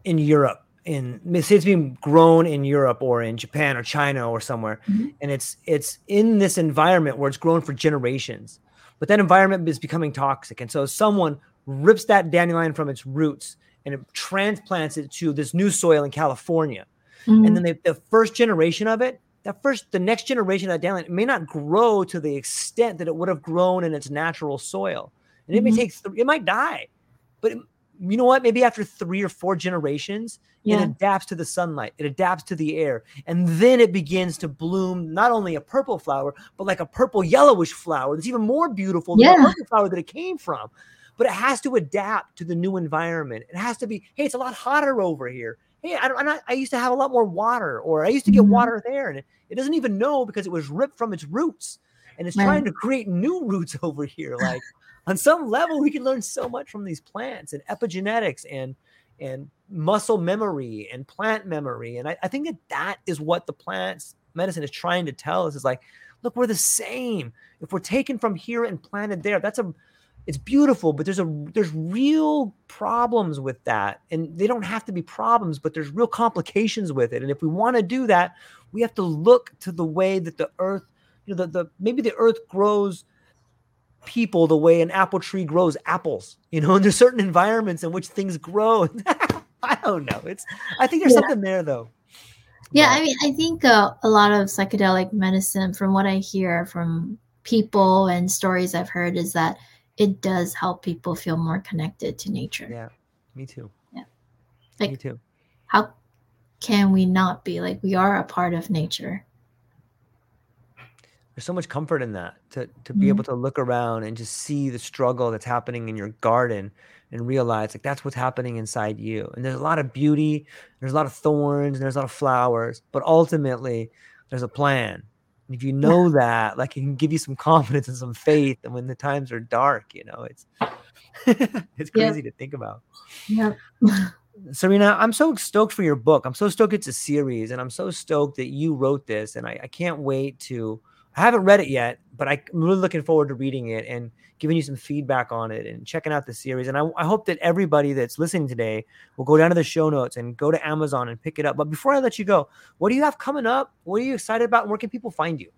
in Europe. In say it's being grown in Europe or in Japan or China or somewhere, mm-hmm. and it's it's in this environment where it's grown for generations. But that environment is becoming toxic, and so someone rips that dandelion from its roots and it transplants it to this new soil in California. Mm-hmm. And then they, the first generation of it, that first, the next generation of that dandelion may not grow to the extent that it would have grown in its natural soil. And it mm-hmm. may take, th- it might die. But it, you know what? Maybe after three or four generations, yeah. it adapts to the sunlight, it adapts to the air. And then it begins to bloom not only a purple flower, but like a purple yellowish flower that's even more beautiful than yeah. the purple flower that it came from but it has to adapt to the new environment. It has to be, hey, it's a lot hotter over here. Hey, I, not, I used to have a lot more water, or I used to get mm-hmm. water there, and it, it, doesn't even know because it was ripped from its roots, and it's right. trying to create new roots over here. Like on some level, we can learn so much from these plants and epigenetics and and muscle memory and plant memory, and I, I think that that is what the plants medicine is trying to tell us is like, look, we're the same. If we're taken from here and planted there, that's a it's beautiful but there's a there's real problems with that. And they don't have to be problems but there's real complications with it. And if we want to do that we have to look to the way that the earth you know the, the maybe the earth grows people the way an apple tree grows apples you know and there's certain environments in which things grow. I don't know. It's i think there's yeah. something there though. Yeah but, i mean i think uh, a lot of psychedelic medicine from what i hear from people and stories i've heard is that it does help people feel more connected to nature. Yeah, me too. Yeah. Like, me too. How can we not be like we are a part of nature? There's so much comfort in that to to be mm-hmm. able to look around and just see the struggle that's happening in your garden and realize like that's what's happening inside you. And there's a lot of beauty, there's a lot of thorns, and there's a lot of flowers, but ultimately there's a plan and if you know that, like it can give you some confidence and some faith. And when the times are dark, you know, it's it's crazy yeah. to think about. Yeah. Serena, I'm so stoked for your book. I'm so stoked it's a series, and I'm so stoked that you wrote this. And I, I can't wait to I haven't read it yet, but I'm really looking forward to reading it and giving you some feedback on it and checking out the series. And I, I, hope that everybody that's listening today will go down to the show notes and go to Amazon and pick it up. But before I let you go, what do you have coming up? What are you excited about? Where can people find you?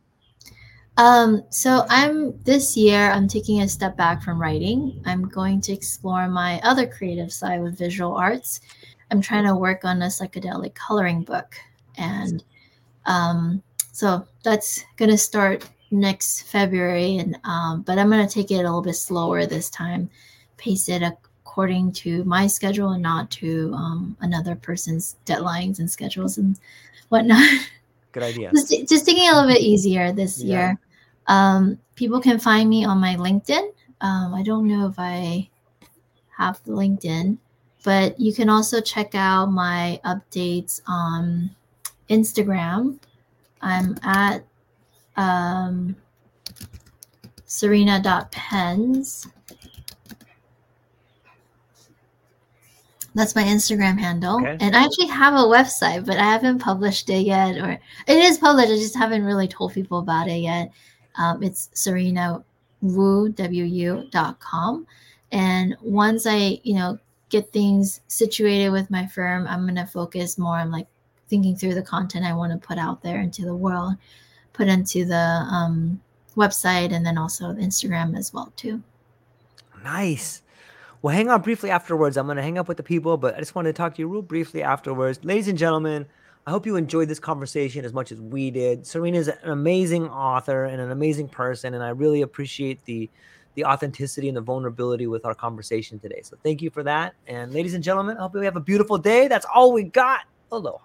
Um, so I'm this year I'm taking a step back from writing. I'm going to explore my other creative side with visual arts. I'm trying to work on a psychedelic coloring book. And um, so that's gonna start next February and um, but I'm gonna take it a little bit slower this time, pace it according to my schedule and not to um, another person's deadlines and schedules and whatnot. Good idea. just, just taking a little bit easier this yeah. year. Um, people can find me on my LinkedIn. Um, I don't know if I have the LinkedIn, but you can also check out my updates on Instagram. I'm at um, serena.pens. That's my Instagram handle. Okay. And I actually have a website, but I haven't published it yet. Or it is published, I just haven't really told people about it yet. Um, it's Serena Wu, W-U.com. And once I, you know, get things situated with my firm, I'm going to focus more on like thinking through the content I want to put out there into the world, put into the um, website, and then also Instagram as well too. Nice. We'll hang on briefly afterwards. I'm going to hang up with the people, but I just wanted to talk to you real briefly afterwards. Ladies and gentlemen, I hope you enjoyed this conversation as much as we did. Serena is an amazing author and an amazing person, and I really appreciate the the authenticity and the vulnerability with our conversation today. So thank you for that. And ladies and gentlemen, I hope you have a beautiful day. That's all we got. Aloha.